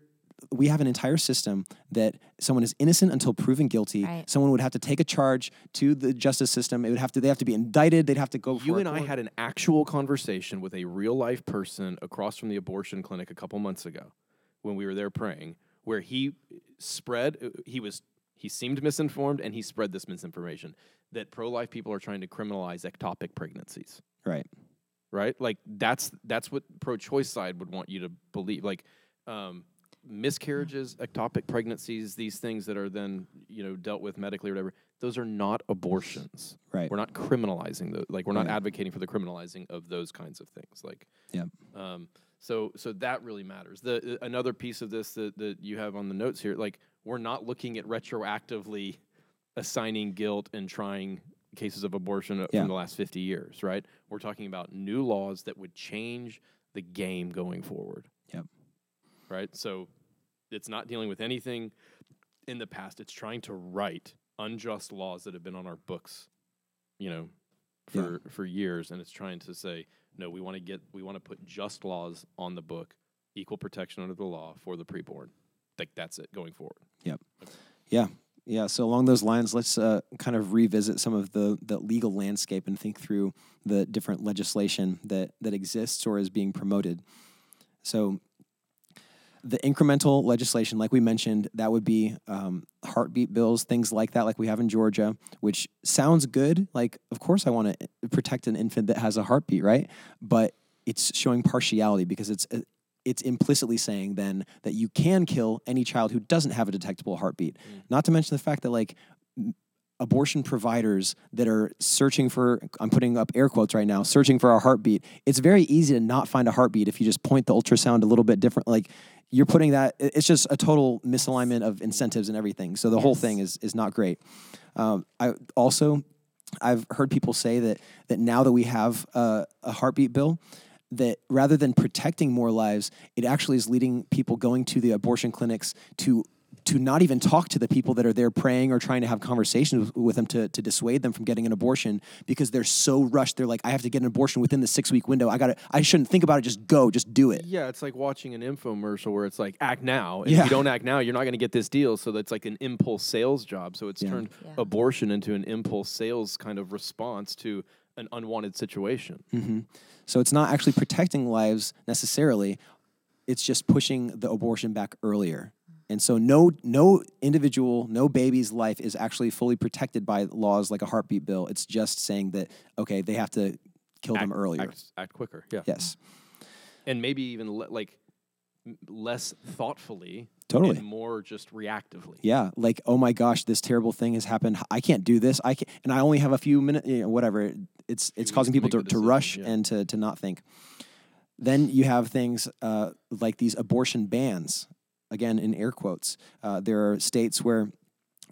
we have an entire system that someone is innocent until proven guilty. Right. Someone would have to take a charge to the justice system. It would have to they have to be indicted. They'd have to go. You for and I had an actual conversation with a real life person across from the abortion clinic a couple months ago when we were there praying, where he spread, uh, he was, he seemed misinformed and he spread this misinformation that pro life people are trying to criminalize ectopic pregnancies, right. right? Like that's, that's what pro choice side would want you to believe. Like, um, miscarriages, ectopic pregnancies, these things that are then, you know, dealt with medically or whatever, those are not abortions. Right. We're not criminalizing those. Like we're not Right. advocating for the criminalizing of those kinds of things. Like, Yeah. Um, so so that really matters. The uh, another piece of this that that you have on the notes here, like we're not looking at retroactively assigning guilt and trying cases of abortion uh, Yeah. from the last 50 years, right? We're talking about new laws that would change the game going forward. Yep. Right? So it's not dealing with anything in the past. It's trying to right unjust laws that have been on our books, you know, Yeah. for for years and it's trying to say no, we want to get we want to put just laws on the book, equal protection under the law for the preborn. Like that's it going forward. Yep. Yeah. Yeah. So along those lines, let's uh, kind of revisit some of the the legal landscape and think through the different legislation that that exists or is being promoted. So the incremental legislation, like we mentioned, that would be um, heartbeat bills, things like that, like we have in Georgia, which sounds good. Like, of course, I want to protect an infant that has a heartbeat, right? But it's showing partiality because it's uh, it's implicitly saying then that you can kill any child who doesn't have a detectable heartbeat. Not to mention the fact that like abortion providers that are searching for I'm putting up air quotes right now, searching for a heartbeat. It's very easy to not find a heartbeat if you just point the ultrasound a little bit different like you're putting that it's just a total misalignment of incentives and everything. So the whole thing is is not great. Um, I also I've heard people say that that now that we have a, a heartbeat bill, that rather than protecting more lives, it actually is leading people going to the abortion clinics to to not even talk to the people that are there praying or trying to have conversations with, with them to, to dissuade them from getting an abortion because they're so rushed. They're like, I have to get an abortion within the six week window. I got to, I shouldn't think about it. Just go, just do it. Yeah, it's like watching an infomercial where it's like act now. And Yeah. if you don't act now, you're not going to get this deal. So that's like an impulse sales job. So it's Yeah. turned Yeah. abortion into an impulse sales kind of response to an unwanted situation. hmm So it's not actually protecting lives necessarily. It's just pushing the abortion back earlier. And so no no individual, no baby's life is actually fully protected by laws like a heartbeat bill. It's just saying that okay, they have to kill them earlier. Act, act quicker. Yeah. Yes. And maybe even le- like less thoughtfully Totally. and more just reactively. Yeah, like oh my gosh, this terrible thing has happened. I can't do this. I can't and I only have a few minutes. You know, whatever. It's it's causing people to, the to rush yeah. and to to not think. Then you have things uh, like these abortion bans. Again, in air quotes, uh, there are states where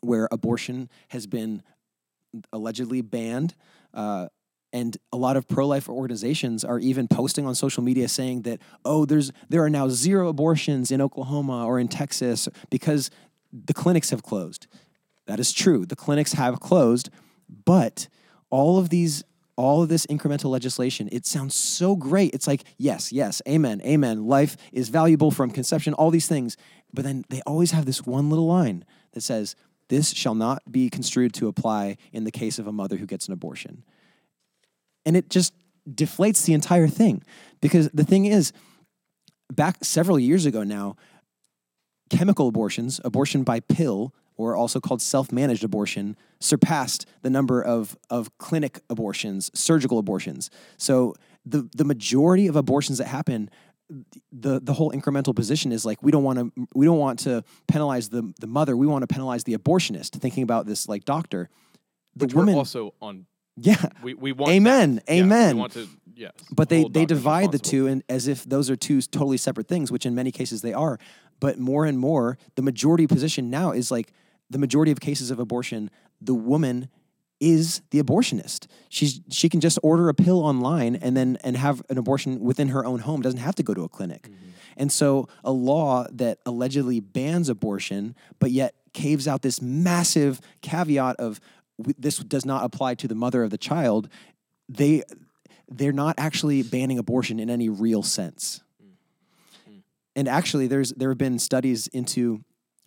where abortion has been allegedly banned. Uh, and a lot of pro-life organizations are even posting on social media saying that oh there's there are now zero abortions in Oklahoma or in Texas because the clinics have closed. That is true. The clinics have closed, but all of these all of this incremental legislation, it sounds so great. It's like, yes, yes, amen, amen. Life is valuable from conception, all these things. But then they always have this one little line that says, this shall not be construed to apply in the case of a mother who gets an abortion. And it just deflates the entire thing. Because the thing is, back several years ago now, chemical abortions, abortion by pill, or also called self managed abortion, surpassed the number of, of clinic abortions, surgical abortions. So the, the majority of abortions that happen, the, the whole incremental position is like we don't want to we don't want to penalize the, the mother we want to penalize the abortionist thinking about this like doctor the Which we're woman also on. yeah We, we want. amen that. Yeah, amen we want to. Yes. but they they divide the two and as if those are two totally separate things which in many cases they are but more and more the majority position now is like the majority of cases of abortion the woman is the abortionist she's she can just order a pill online and then and have an abortion within her own home doesn't have to go to a clinic Mm-hmm. and so a law that allegedly bans abortion but yet caves out this massive caveat of this does not apply to the mother of the child they they're not actually banning abortion in any real sense. And actually, there's there have been studies into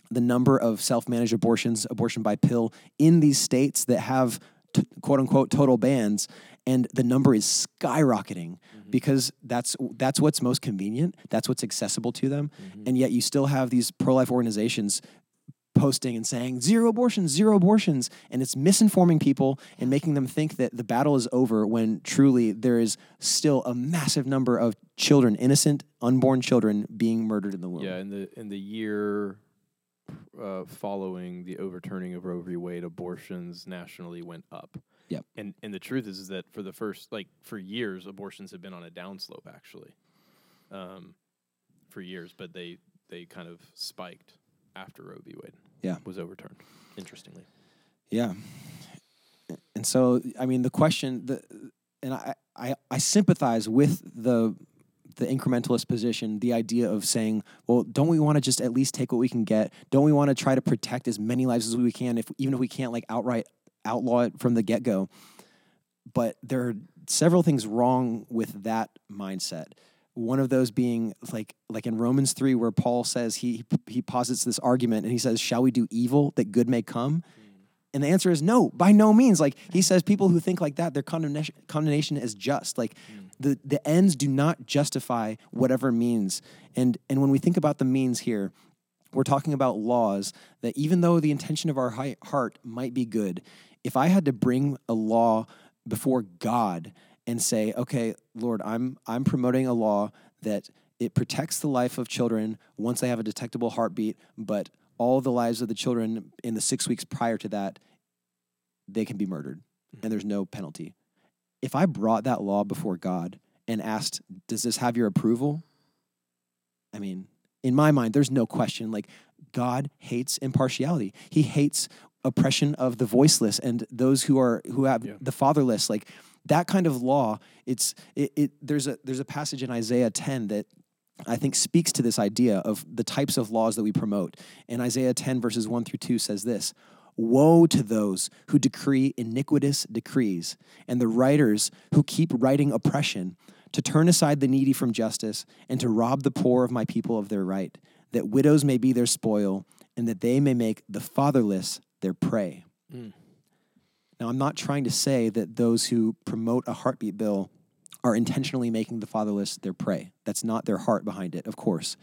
the number of self-managed abortions, abortion by pill, in these states that have t- quote unquote total bans, and the number is skyrocketing mm-hmm. because that's that's what's most convenient, that's what's accessible to them, mm-hmm. and yet you still have these pro-life organizations posting and saying zero abortions, zero abortions, and it's misinforming people and making them think that the battle is over when truly there is still a massive number of children, innocent, unborn children, being murdered in the womb. Yeah, in the in the year uh, following the overturning of Roe v. Wade, abortions nationally went up. Yep. And and the truth is, is that for the first like for years, abortions have been on a downslope actually, um, for years, but they they kind of spiked after Roe v. Wade. Yeah. Was overturned. Interestingly. Yeah. And so, I mean, the question, the, and I, I, I sympathize with the the incrementalist position, the idea of saying, well, don't we want to just at least take what we can get? Don't we want to try to protect as many lives as we can, if even if we can't like outright outlaw it from the get go? But there are several things wrong with that mindset. One of those being like like in Romans three, where Paul says he he posits this argument and he says, "Shall we do evil that good may come?" Hmm. And the answer is no, by no means. Like he says, people who think like that, their condemnation, condemnation is just. Like hmm. The, the ends do not justify whatever means. And and when we think about the means here, we're talking about laws that even though the intention of our heart might be good, if I had to bring a law before God and say, okay, Lord, I'm I'm promoting a law that it protects the life of children once they have a detectable heartbeat, but all the lives of the children in the six weeks prior to that they can be murdered and mm-hmm. there's no penalty. If I brought that law before God and asked, "Does this have your approval?" I mean, in my mind, there's no question. Like God hates impartiality. He hates oppression of the voiceless and those who are who have Yeah. the fatherless. Like that kind of law. It's it, it. There's a there's a passage in Isaiah 10 that I think speaks to this idea of the types of laws that we promote. And Isaiah 10 verses 1 through 2 says this. Woe to those who decree iniquitous decrees, and the writers who keep writing oppression, to turn aside the needy from justice, and to rob the poor of my people of their right, that widows may be their spoil, and that they may make the fatherless their prey. Mm. Now, I'm not trying to say that those who promote a heartbeat bill are intentionally making the fatherless their prey. That's not their heart behind it, of course.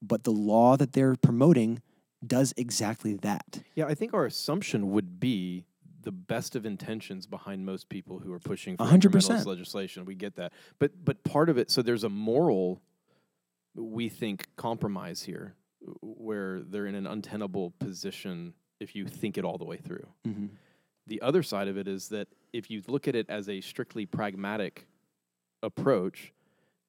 But the law that they're promoting does exactly that. Yeah, I think our assumption would be the best of intentions behind most people who are pushing for 100% legislation. We get that, but but part of it. So there's a moral, we think, compromise here, where they're in an untenable position if you think it all the way through. Mm-hmm. The other side of it is that if you look at it as a strictly pragmatic approach,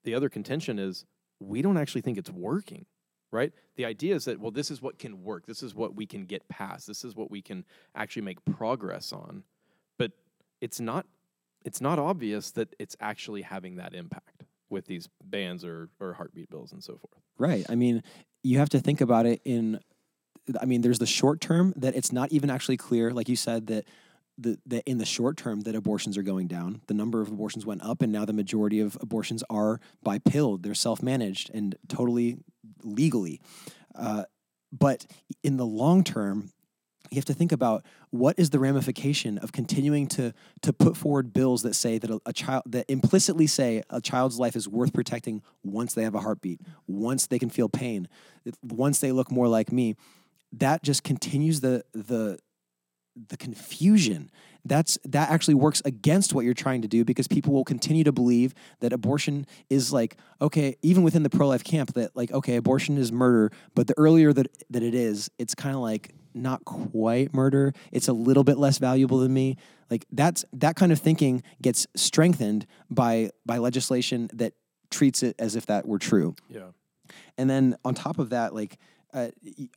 the other contention is we don't actually think it's working, right? The idea is that, well, this is what can work. This is what we can get past. This is what we can actually make progress on. But it's not it's not obvious that it's actually having that impact with these bans or, or heartbeat bills and so forth. Right. I mean, you have to think about it in I mean, there's the short term that it's not even actually clear, like you said, that the, that in the short term that abortions are going down. The number of abortions went up, and now the majority of abortions are by pill. They're self managed and totally legally. Uh, but in the long term, you have to think about what is the ramification of continuing to to put forward bills that say that a, a child that implicitly say a child's life is worth protecting once they have a heartbeat, once they can feel pain, once they look more like me. That just continues the the the confusion that's that actually works against what you're trying to do because people will continue to believe that abortion is like okay even within the pro-life camp that like okay abortion is murder but the earlier that that it is it's kind of like not quite murder. It's a little bit less valuable than me. Like that's that kind of thinking gets strengthened by by legislation that treats it as if that were true. Yeah. and then on top of that, like uh,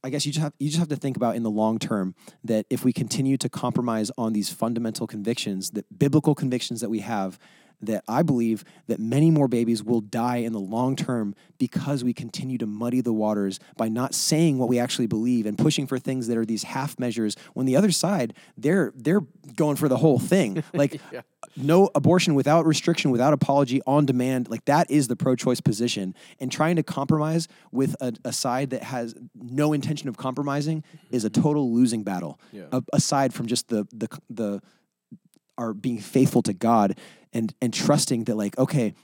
I guess you just have you just have to think about in the long term that if we continue to compromise on these fundamental convictions, that biblical convictions that we have, that I believe that many more babies will die in the long term because we continue to muddy the waters by not saying what we actually believe and pushing for things that are these half measures. When the other side, they're they're going for the whole thing, like Yeah. no abortion without restriction, without apology, on demand. Like that is the pro-choice position. And trying to compromise with a, a side that has no intention of compromising is a total losing battle. Yeah. A- aside from just the the the are being faithful to God and and trusting that like okay.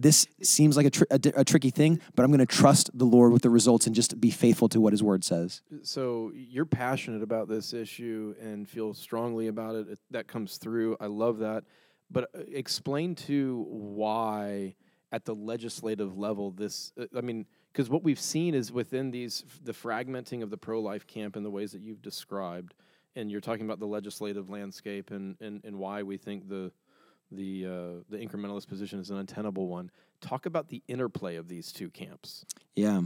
This seems like a, tr- a, a tricky thing, but I'm going to trust the Lord with the results and just be faithful to what His Word says. So you're passionate about this issue and feel strongly about it. that comes through. I love that. But uh, explain to why at the legislative level this. Uh, I mean, because what we've seen is within these the fragmenting of the pro-life camp in the ways that you've described, and you're talking about the legislative landscape and and, and why we think the the uh, the incrementalist position is an untenable one. Talk about the interplay of these two camps. Yeah.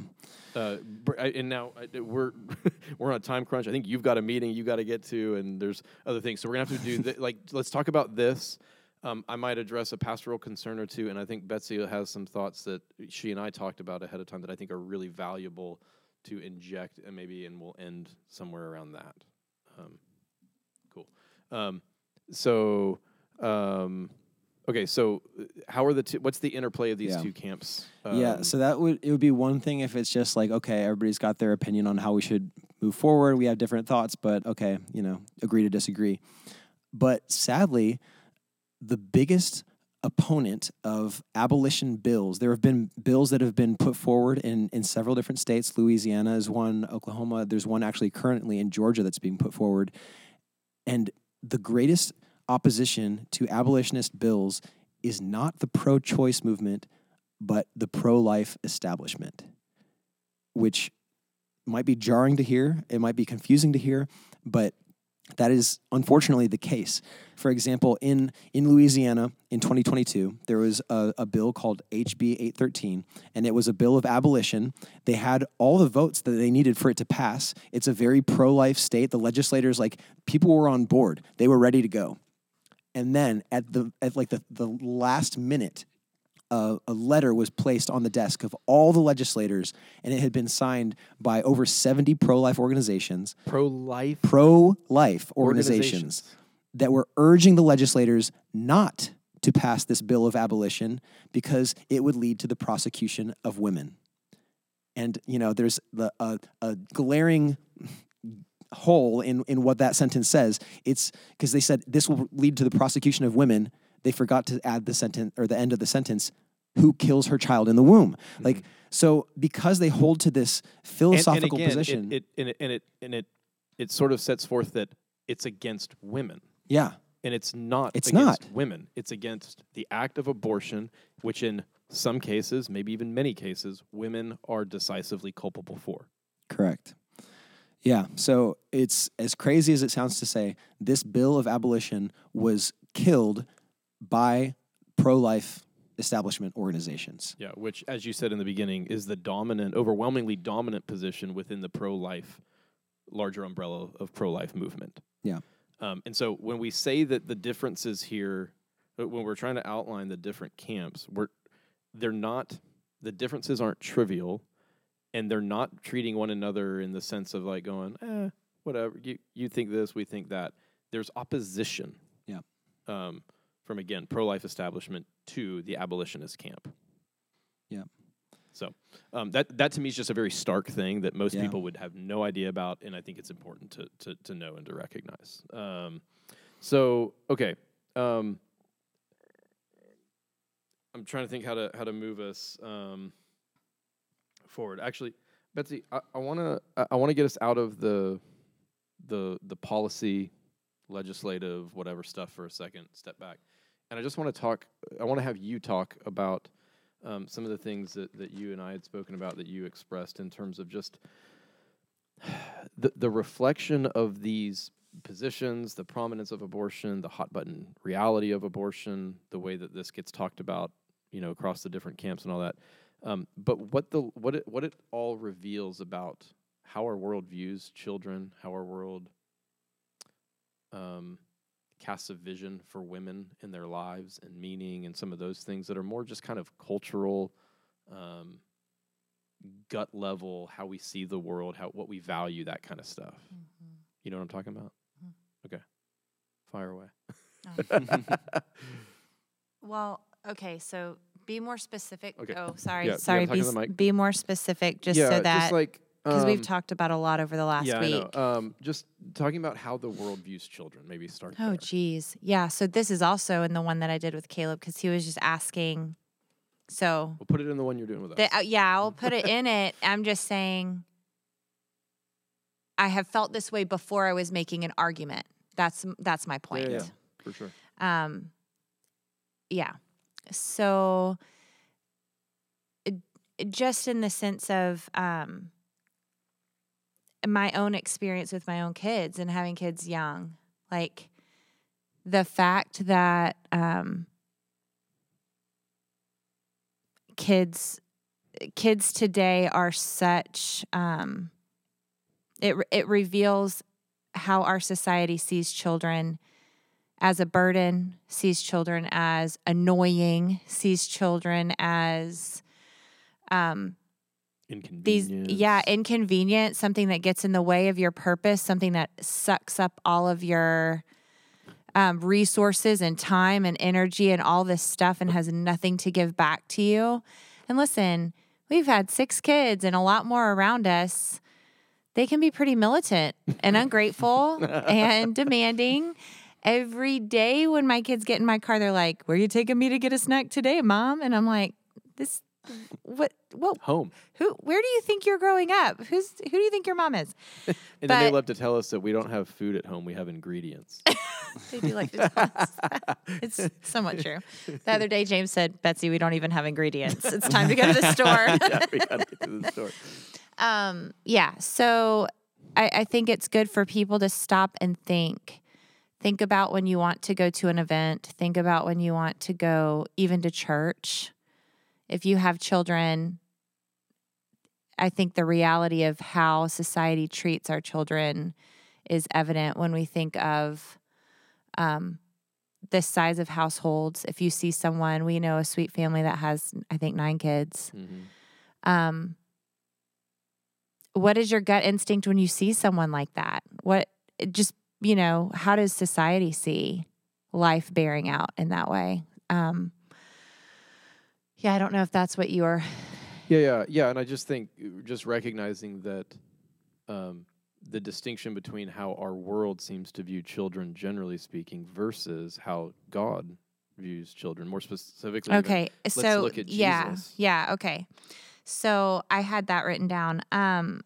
Uh, and now we're we're on a time crunch. I think you've got a meeting you got to get to, and there's other things. So we're gonna have to do th- like let's talk about this. Um, I might address a pastoral concern or two, and I think Betsy has some thoughts that she and I talked about ahead of time that I think are really valuable to inject, and maybe and we'll end somewhere around that. Um, cool. Um, so. Um, Okay, so uh, how are the two? What's the interplay of these Yeah. two camps? yeah, Um, so that would it would be one thing if it's just like okay, everybody's got their opinion on how we should move forward. We have different thoughts, but okay, you know, agree to disagree. But sadly, the biggest opponent of abolition bills, there have been bills that have been put forward in in several different states. Louisiana is one, Oklahoma, there's one actually currently in Georgia that's being put forward. And the greatest opposition to abolitionist bills is not the pro choice movement, but the pro life establishment, which might be jarring to hear. It might be confusing to hear, but that is unfortunately the case. For example, in, in Louisiana in 2022, there was a, a bill called HB 813, and it was a bill of abolition. They had all the votes that they needed for it to pass. It's a very pro life state. The legislators, like, people were on board, they were ready to go. And then at the at like the, the last minute, a, a letter was placed on the desk of all the legislators, and it had been signed by over 70 pro life organizations Pro life. pro life organizations, Organizations. that were urging the legislators not to pass this bill of abolition because it would lead to the prosecution of women. And, you know, there's the, a, a glaring hole in, in what that sentence says. It's because they said this will lead to the prosecution of women. They forgot to add the sentence or the end of the sentence who kills her child in the womb. Mm-hmm. Like, so because they hold to this And- philosophical and, again, position. It, it, and it and it and it it sort of sets forth that it's against women. yeah. and it's not It's against not. women it's against the act of abortion which in some cases maybe even many cases women are decisively culpable for Correct. Yeah. So it's as crazy as it sounds to say, this bill of abolition was killed by pro life establishment organizations. yeah which as you said in the beginning is the dominant overwhelmingly dominant position within the pro-life larger umbrella of pro-life movement Yeah. um, and so when we say that the differences here uh, when we're trying to outline the different camps we're they're not the differences aren't trivial and they're not treating one another in the sense of like going eh whatever you you think this we think that there's opposition Yeah. um, from again pro-life establishment to the abolitionist camp Yeah. so um, that that to me is just a very stark thing that most Yeah. people would have no idea about, and I think it's important to to, to know and to recognize. Um, so okay, um, I'm trying to think how to how to move us um, forward. Actually, Betsy, I, I want to I want to get us out of the the the policy, legislative, whatever stuff for a second. Step back, and I just want to talk. I want to have you talk about um, some of the things that, that you and I had spoken about that you expressed in terms of just the the reflection of these positions, the prominence of abortion, the hot button reality of abortion, the way that this gets talked about, you know, across the different camps and all that. Um, but what the what it what it all reveals about how our world views children, how our world um, casts a vision for women in their lives and meaning and some of those things that are more just kind of cultural, um, gut level, how we see the world, how what we value, that kind of stuff. You know what I'm talking about? Okay, fire away. Well, okay, so be more specific. Okay. Oh, sorry, Yeah, yeah, sorry. Be, s- be more specific, just yeah, so that just like because we've um, talked about a lot over the last yeah, week. I know. Um, just talking about how the world views children. Maybe start. Oh, there. geez. Yeah. So this is also in the one that I did with Caleb because he was just asking. So, We'll put it in the one you're doing with us. the, uh, yeah, I'll put it in it. I'm just saying, I have felt this way before I was making an argument. That's that's my Yeah, point. yeah, for sure. Um, yeah. So, just in the sense of um, my own experience with my own kids and having kids young, like the fact that um, kids kids today are such um, it it reveals how our society sees children as a burden, sees children as annoying, sees children as um, these yeah inconvenient, something that gets in the way of your purpose, something that sucks up all of your um, resources and time and energy and all this stuff and has nothing to give back to you. And listen, we've had six kids and a lot more around us. They can be pretty militant and ungrateful and demanding. Every day when my kids get in my car, they're like, Where are you taking me to get a snack today, mom? And I'm like, This what what home. who where do you think you're growing up? Who's who do you think your mom is? And then they love to tell us that we don't have food at home; we have ingredients. They do like to tell us that. It's somewhat true. The other day James said, Betsy, we don't even have ingredients. It's time to go to the store. yeah, we gotta get to the store. um, yeah. So I, I think it's good for people to stop and think. Think about when you want to go to an event. Think about when you want to go even to church. If you have children, I think the reality of how society treats our children is evident when we think of um, the size of households. If you see someone, we know a sweet family that has, I think, nine kids. Mm-hmm. Um, what is your gut instinct when you see someone like that? What just you know, how does society see life bearing out in that way? Um, yeah, I don't know if that's what you're. Yeah, yeah, yeah. And I just think just recognizing that um, the distinction between how our world seems to view children, generally speaking, versus how God views children, more specifically. Okay, let's so look at yeah, Jesus. yeah, okay. So I had that written down. Um,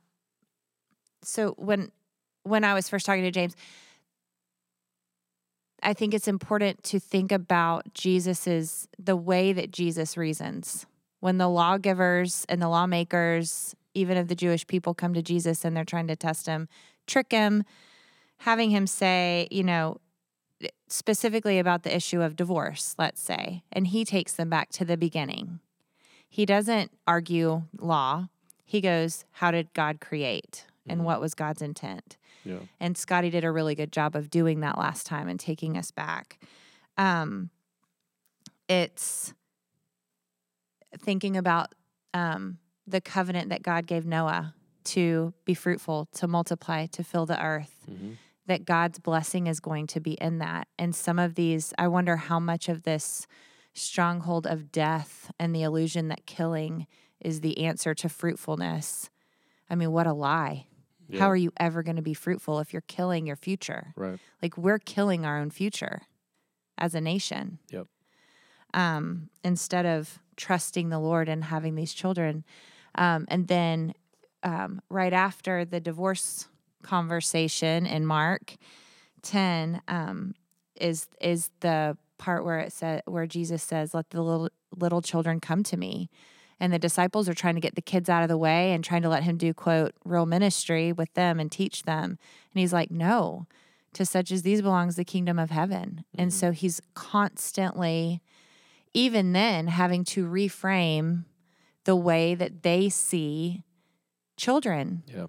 so when when I was first talking to James, I think it's important to think about Jesus's the way that Jesus reasons. When the lawgivers and the lawmakers, even of the Jewish people, come to Jesus and they're trying to test him, trick him, having him say, you know, specifically about the issue of divorce, let's say, and he takes them back to the beginning. He doesn't argue law. He goes, How did God create? And Mhm. what was God's intent? Yeah. And Scottie did a really good job of doing that last time and taking us back. Um, it's thinking about um, the covenant that God gave Noah to be fruitful, to multiply, to fill the earth Mm-hmm. that God's blessing is going to be in that. And some of these, I wonder how much of this stronghold of death and the illusion that killing is the answer to fruitfulness. I mean, what a lie. Yeah. How are you ever going to be fruitful if you're killing your future? Right. Like we're killing our own future as a nation. Yep. Um, instead of trusting the Lord and having these children. Um, and then um, right after the divorce conversation in Mark 10 um, is is the part where it said where Jesus says, "Let the little little children come to me." And the disciples are trying to get the kids out of the way and trying to let him do quote real ministry with them and teach them. And he's like, "No, to such as these belongs the kingdom of heaven." And Mhm. so he's constantly even then having to reframe the way that they see children. Yeah.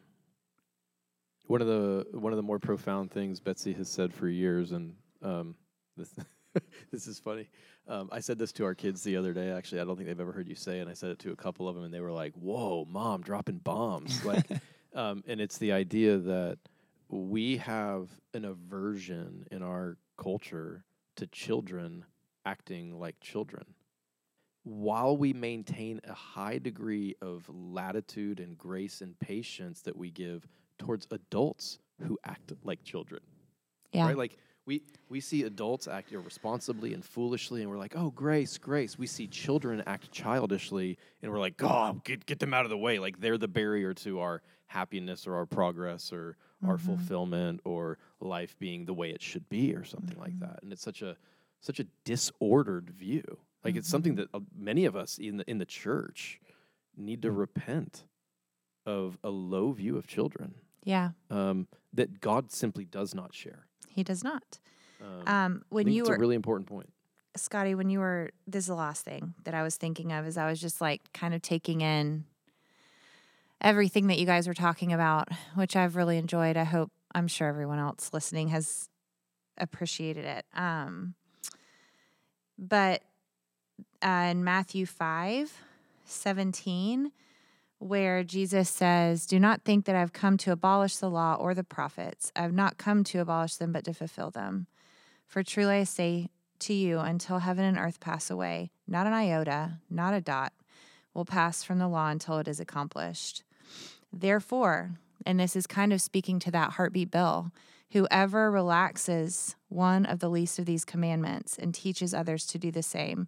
One of the one of the more profound things Betsy has said for years, and um, this this is funny. Um, I said this to our kids the other day. Actually, I don't think they've ever heard you say, it, and I said it to a couple of them, and they were like, "Whoa, mom, dropping bombs!" Like, um, and it's the idea that we have an aversion in our culture to children acting like children while we maintain a high degree of latitude and grace and patience that we give towards adults who act like children. Yeah. Right? Like we we see adults act irresponsibly and foolishly and we're like, "Oh, grace, grace." We see children act childishly and we're like, "God, get get them out of the way." Like they're the barrier to our happiness or our progress or our Mhm. fulfillment or life being the way it should be or something like Mhm. that. And it's such a such a disordered view. Like it's something that uh, many of us in the in the church need to repent of a low view of children Yeah. um, that God simply does not share. He does not. Um, Um, when you it's were a really important point. Scottie, when you were this is the last thing that I was thinking of is I was just like kind of taking in everything that you guys were talking about, which I've really enjoyed. I hope I'm sure everyone else listening has appreciated it. Um, but uh, in Matthew 5 17, where Jesus says, Do not think that I've come to abolish the law or the prophets. I've not come to abolish them, but to fulfill them. For truly I say to you, until heaven and earth pass away, not an iota, not a dot, will pass from the law until it is accomplished. Therefore, and this is kind of speaking to that heartbeat bill, whoever relaxes one of the least of these commandments and teaches others to do the same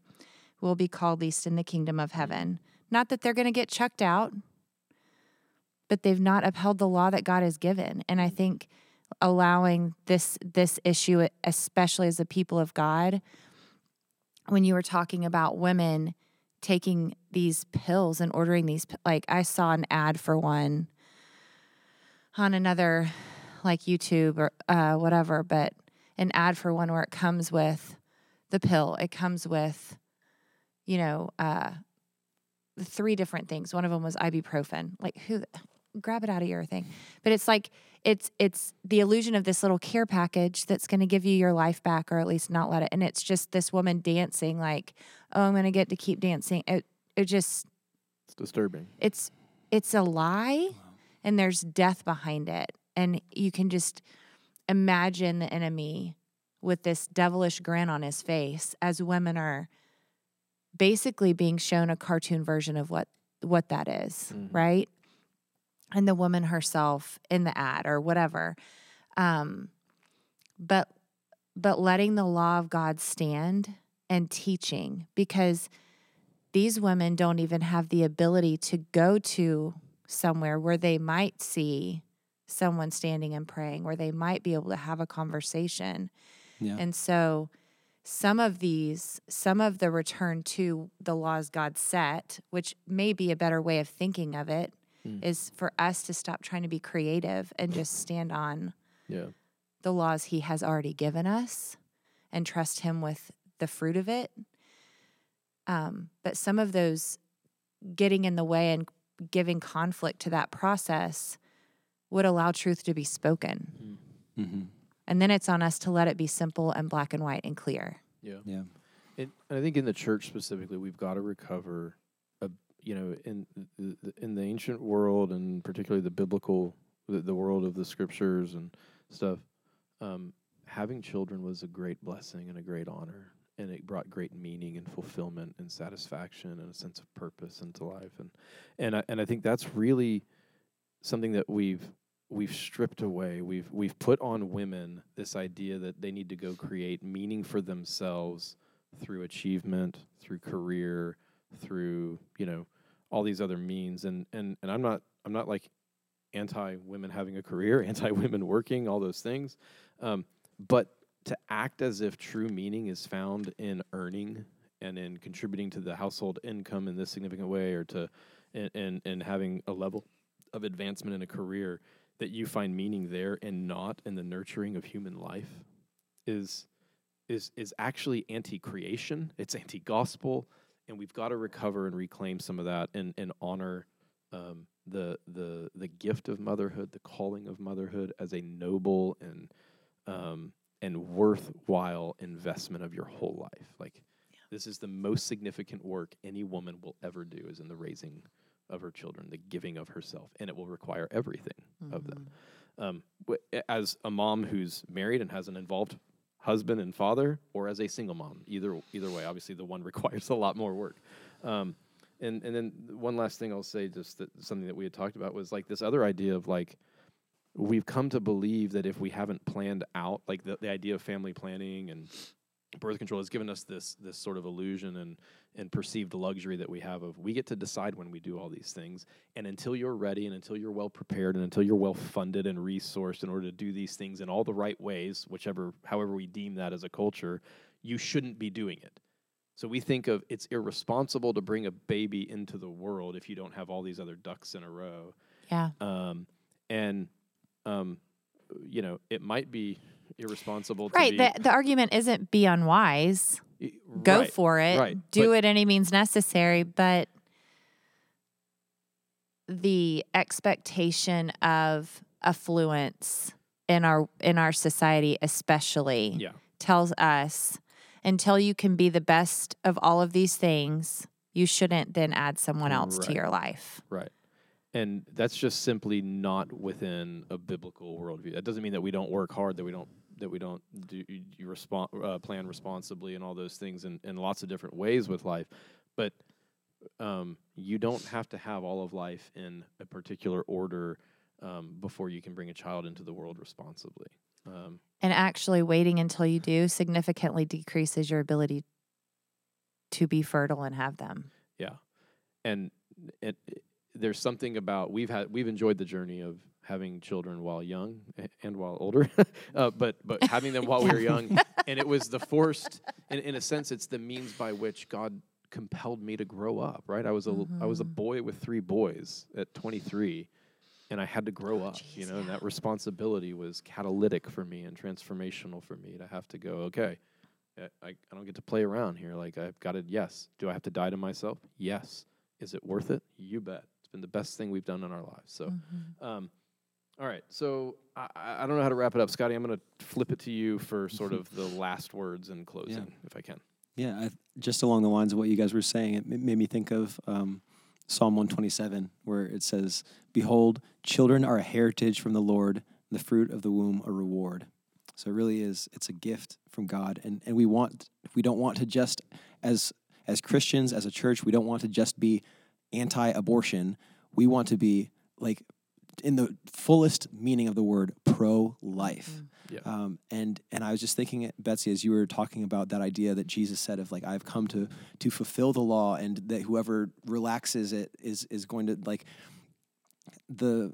will be called least in the kingdom of heaven. Not that they're going to get chucked out, but they've not upheld the law that God has given. And I think allowing this this issue especially as a people of God when you were talking about women taking these pills and ordering these like I saw an ad for one on another like YouTube or uh, whatever, but an ad for one where it comes with the pill. It comes with, you know, uh, three different things. One of them was ibuprofen. Like who? Grab it out of your thing. But it's like it's it's the illusion of this little care package that's going to give you your life back, or at least not let it. And it's just this woman dancing, like, oh, I'm going to get to keep dancing. It it just It's disturbing. it's it's a lie and there's death behind it and you can just imagine the enemy with this devilish grin on his face as women are basically being shown a cartoon version of what what that is, Mhm. right and the woman herself in the ad or whatever um but but letting the law of god stand and teaching because these women don't even have the ability to go to somewhere where they might see someone standing and praying, where they might be able to have a conversation. Yeah. And so some of these, some of the return to the laws God set, which may be a better way of thinking of it, is Mm. for us to stop trying to be creative and just stand on Yeah. the laws he has already given us and trust him with the fruit of it. Um, but some of those getting in the way and giving conflict to that process would allow truth to be spoken. Mm-hmm. And then it's on us to let it be simple and black and white and clear. Yeah. Yeah. And I think in the church specifically, we've got to recover, a, you know, in the, the- in the ancient world and particularly the biblical, the, the world of the scriptures and stuff. Um, having children was a great blessing and a great honor, and it brought great meaning and fulfillment and satisfaction and a sense of purpose into life. And and I, and I think that's really something that we've we've stripped away. We've we've put on women this idea that they need to go create meaning for themselves through achievement, through career, through you know all these other means. And and and I'm not I'm not like anti women having a career, anti women working, all those things. Um, but to act as if true meaning is found in earning and in contributing to the household income in this significant way, or to and and, and having a level of advancement in a career that you find meaning there and not in the nurturing of human life is is is actually anti-creation. It's anti-gospel. And we've got to recover and reclaim some of that and and honor um, the the the gift of motherhood the calling of motherhood as a noble and um, and worthwhile investment of your whole life. Like this is the most significant work any woman will ever do is in the raising of her children the giving of herself and it will require everything of them um, as a mom who's married and has an involved husband and father, or as a single mom. Either either way, obviously the one requires a lot more work. Um, and and then one last thing I'll say, just that something that we had talked about was like this other idea of like we've come to believe that if we haven't planned out, like the, the idea of family planning and birth control has given us this this sort of illusion and and perceived luxury that we have of we get to decide when we do all these things. And until you're ready and until you're well prepared and until you're well funded and resourced in order to do these things in all the right ways whichever however we deem that as a culture you shouldn't be doing it. So we think of it's irresponsible to bring a baby into the world if you don't have all these other ducks in a row. Yeah. um, and um, you know it might be irresponsible to Right. be, The, the argument isn't be unwise. y- Go right, for it. right, Do but- it any means necessary. But the expectation of affluence in our in our society especially yeah tells us until you can be the best of all of these things, you shouldn't then add someone else to your life. Right. And that's just simply not within a biblical worldview. That doesn't mean that we don't work hard, that we don't that we don't do you respond uh, plan responsibly and all those things in, in lots of different ways with life. But um, you don't have to have all of life in a particular order um, before you can bring a child into the world responsibly. Um, And actually waiting until you do significantly decreases your ability to be fertile and have them. Yeah, and it, it- there's something about we've had we've enjoyed the journey of having children while young and while older, uh, but but having them while we were young, and it was the forced, in, in a sense, it's the means by which God compelled me to grow up. Right, I was a l- I was a Mhm. boy with three boys at 23, and I had to grow up, you know, and that responsibility was catalytic for me and transformational for me to have to go, okay, I, I I don't get to play around here. Like I've got to, yes. Do I have to die to myself? Yes. Is it worth it? You bet. Been the best thing we've done in our lives. So, Mhm. um, all right. So I, I don't know how to wrap it up, Scottie. I'm going to flip it to you for sort of the last words and closing, if I can. Yeah, I, just along the lines of what you guys were saying, it made me think of um, Psalm 127, where it says, Behold, children are a heritage from the Lord, the fruit of the womb a reward. So it really is, it's a gift from God. And, and we want, we don't want to just, as, as Christians, as a church, we don't want to just be anti abortion. We want to be like, in the fullest meaning of the word, pro life. Yeah. Um, and and I was just thinking, Betsy, as you were talking about that idea that Jesus said of like I've come to to fulfill the law, and that whoever relaxes it is is going to like the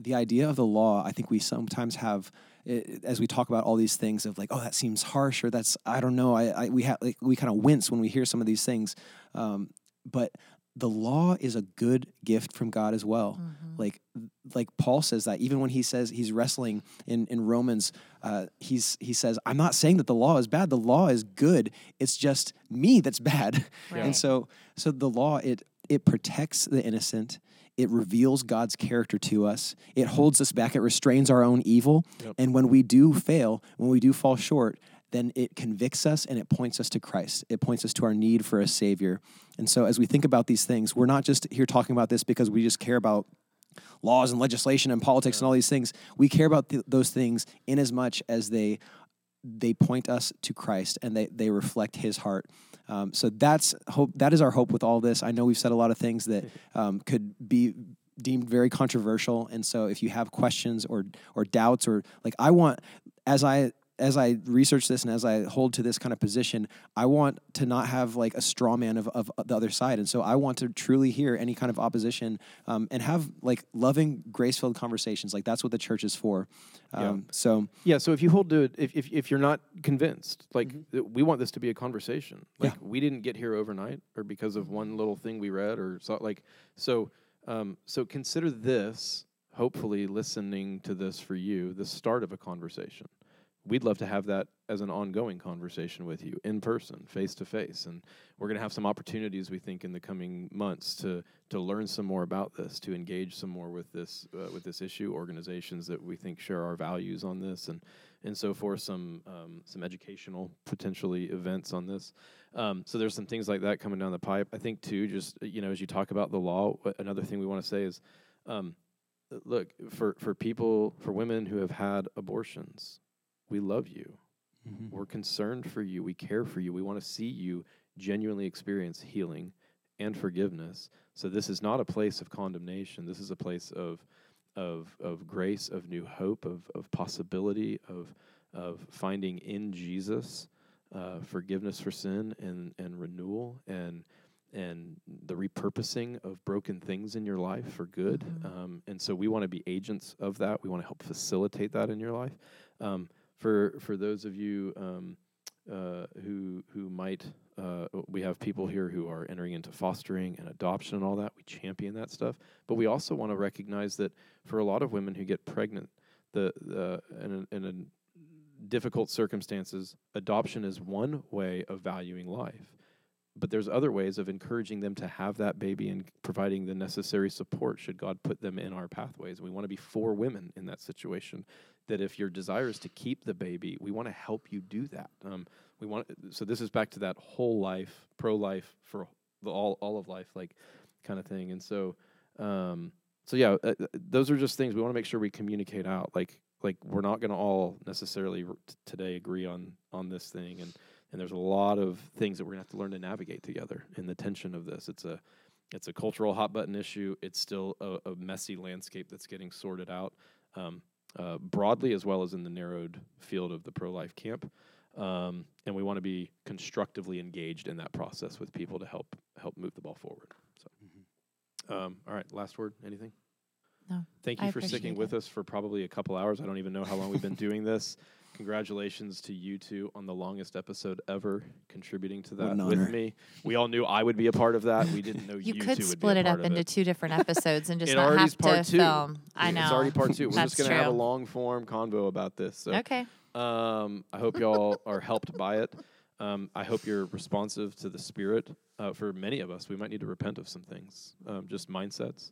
the idea of the law. I think we sometimes have it, as we talk about all these things of like, oh, that seems harsh, or that's I don't know. I, I we have like we kind of wince when we hear some of these things, um, but the law is a good gift from God as well. Mhm. Like like Paul says that even when he says he's wrestling in in Romans, uh, he's he says I'm not saying that the law is bad. The law is good. It's just me that's bad. Right. And so so the law it it protects the innocent. It reveals God's character to us. It holds us back. It restrains our own evil. Yep. And when we do fail, when we do fall short, then it convicts us and it points us to Christ. It points us to our need for a Savior. And so, as we think about these things, we're not just here talking about this because we just care about laws and legislation and politics and all these things. We care about th- those things in as much as they they point us to Christ and they they reflect His heart. Um, so that's hope. That is our hope with all this. I know we've said a lot of things that um, could be deemed very controversial, and so if you have questions or or doubts or like I want as I as I research this and as I hold to this kind of position, I want to not have like a straw man of, of the other side. And so I want to truly hear any kind of opposition um, and have like loving, grace filled conversations. Like that's what the church is for. Yeah. Um, So, Yeah, so if you hold to it, if, if, if you're not convinced, like th- we want this to be a conversation. Like we didn't get here overnight or because of one little thing we read or saw. Like so, um, so consider this. Hopefully, listening to this for you, the start of a conversation. We'd love to have that as an ongoing conversation with you in person, face to face, and we're going to have some opportunities we think in the coming months to to learn some more about this, to engage some more with this uh, with this issue, organizations that we think share our values on this, and and so forth. Some um, some educational potentially events on this. Um, so there's some things like that coming down the pipe. I think too, just uh, you know, as you talk about the law, another thing we want to say is, um, look for for people for women who have had abortions, we love you. We're concerned for you. We care for you. We want to see you genuinely experience healing and forgiveness. So this is not a place of condemnation. This is a place of of of grace, of new hope, of of possibility, of of finding in Jesus uh, forgiveness for sin and and renewal and and the repurposing of broken things in your life for good. Mhm. Um, and so we want to be agents of that. We want to help facilitate that in your life. Um, for for those of you um, uh, who who might uh, we have people here who are entering into fostering and adoption and all that. We champion that stuff, but we also want to recognize that for a lot of women who get pregnant, the the in a, in a difficult circumstances, adoption is one way of valuing life. But there's other ways of encouraging them to have that baby and providing the necessary support should God put them in our pathways. We want to be for women in that situation. That if your desire is to keep the baby, we want to help you do that. Um, we want so this is back to that whole life, pro life for the all all of life, like kind of thing. And so, um, so yeah, uh, uh, those are just things we want to make sure we communicate out. Like like we're not going to all necessarily today agree on on this thing, and and there's a lot of things that we're gonna have to learn to navigate together in the tension of this. It's a it's a cultural hot button issue. It's still a, a messy landscape that's getting sorted out um, uh, broadly as well as in the narrowed field of the pro life camp. Um, and we want to be constructively engaged in that process with people to help help move the ball forward. So, um, all right, last word. Anything? No, Thank you I for sticking appreciate with us for probably a couple hours. I don't even know how long we've been doing this. congratulations to you two on the longest episode ever, contributing to that with me. We all knew I would be a part of that. We didn't know you, You could two would split be a it up part of into it. two different episodes and just It not have part to two. film. I know. It's already part two. We're That's just gonna have a long form convo about this. So Okay. um, I hope y'all are helped by it. Um, I hope you're responsive to the spirit. Uh, for many of us, we might need to repent of some things, um, just mindsets,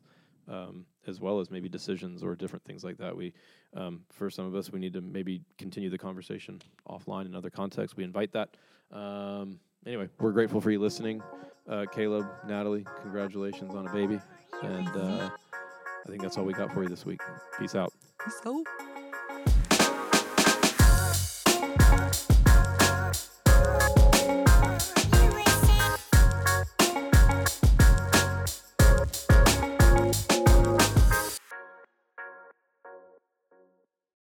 um, as well as maybe decisions or different things like that. We, um, for some of us, we need to maybe continue the conversation offline in other contexts. We invite that. Um, anyway, we're grateful for you listening, uh, Caleb, Natalie. Congratulations on a baby, and uh, I think that's all we got for you this week. Peace out. So.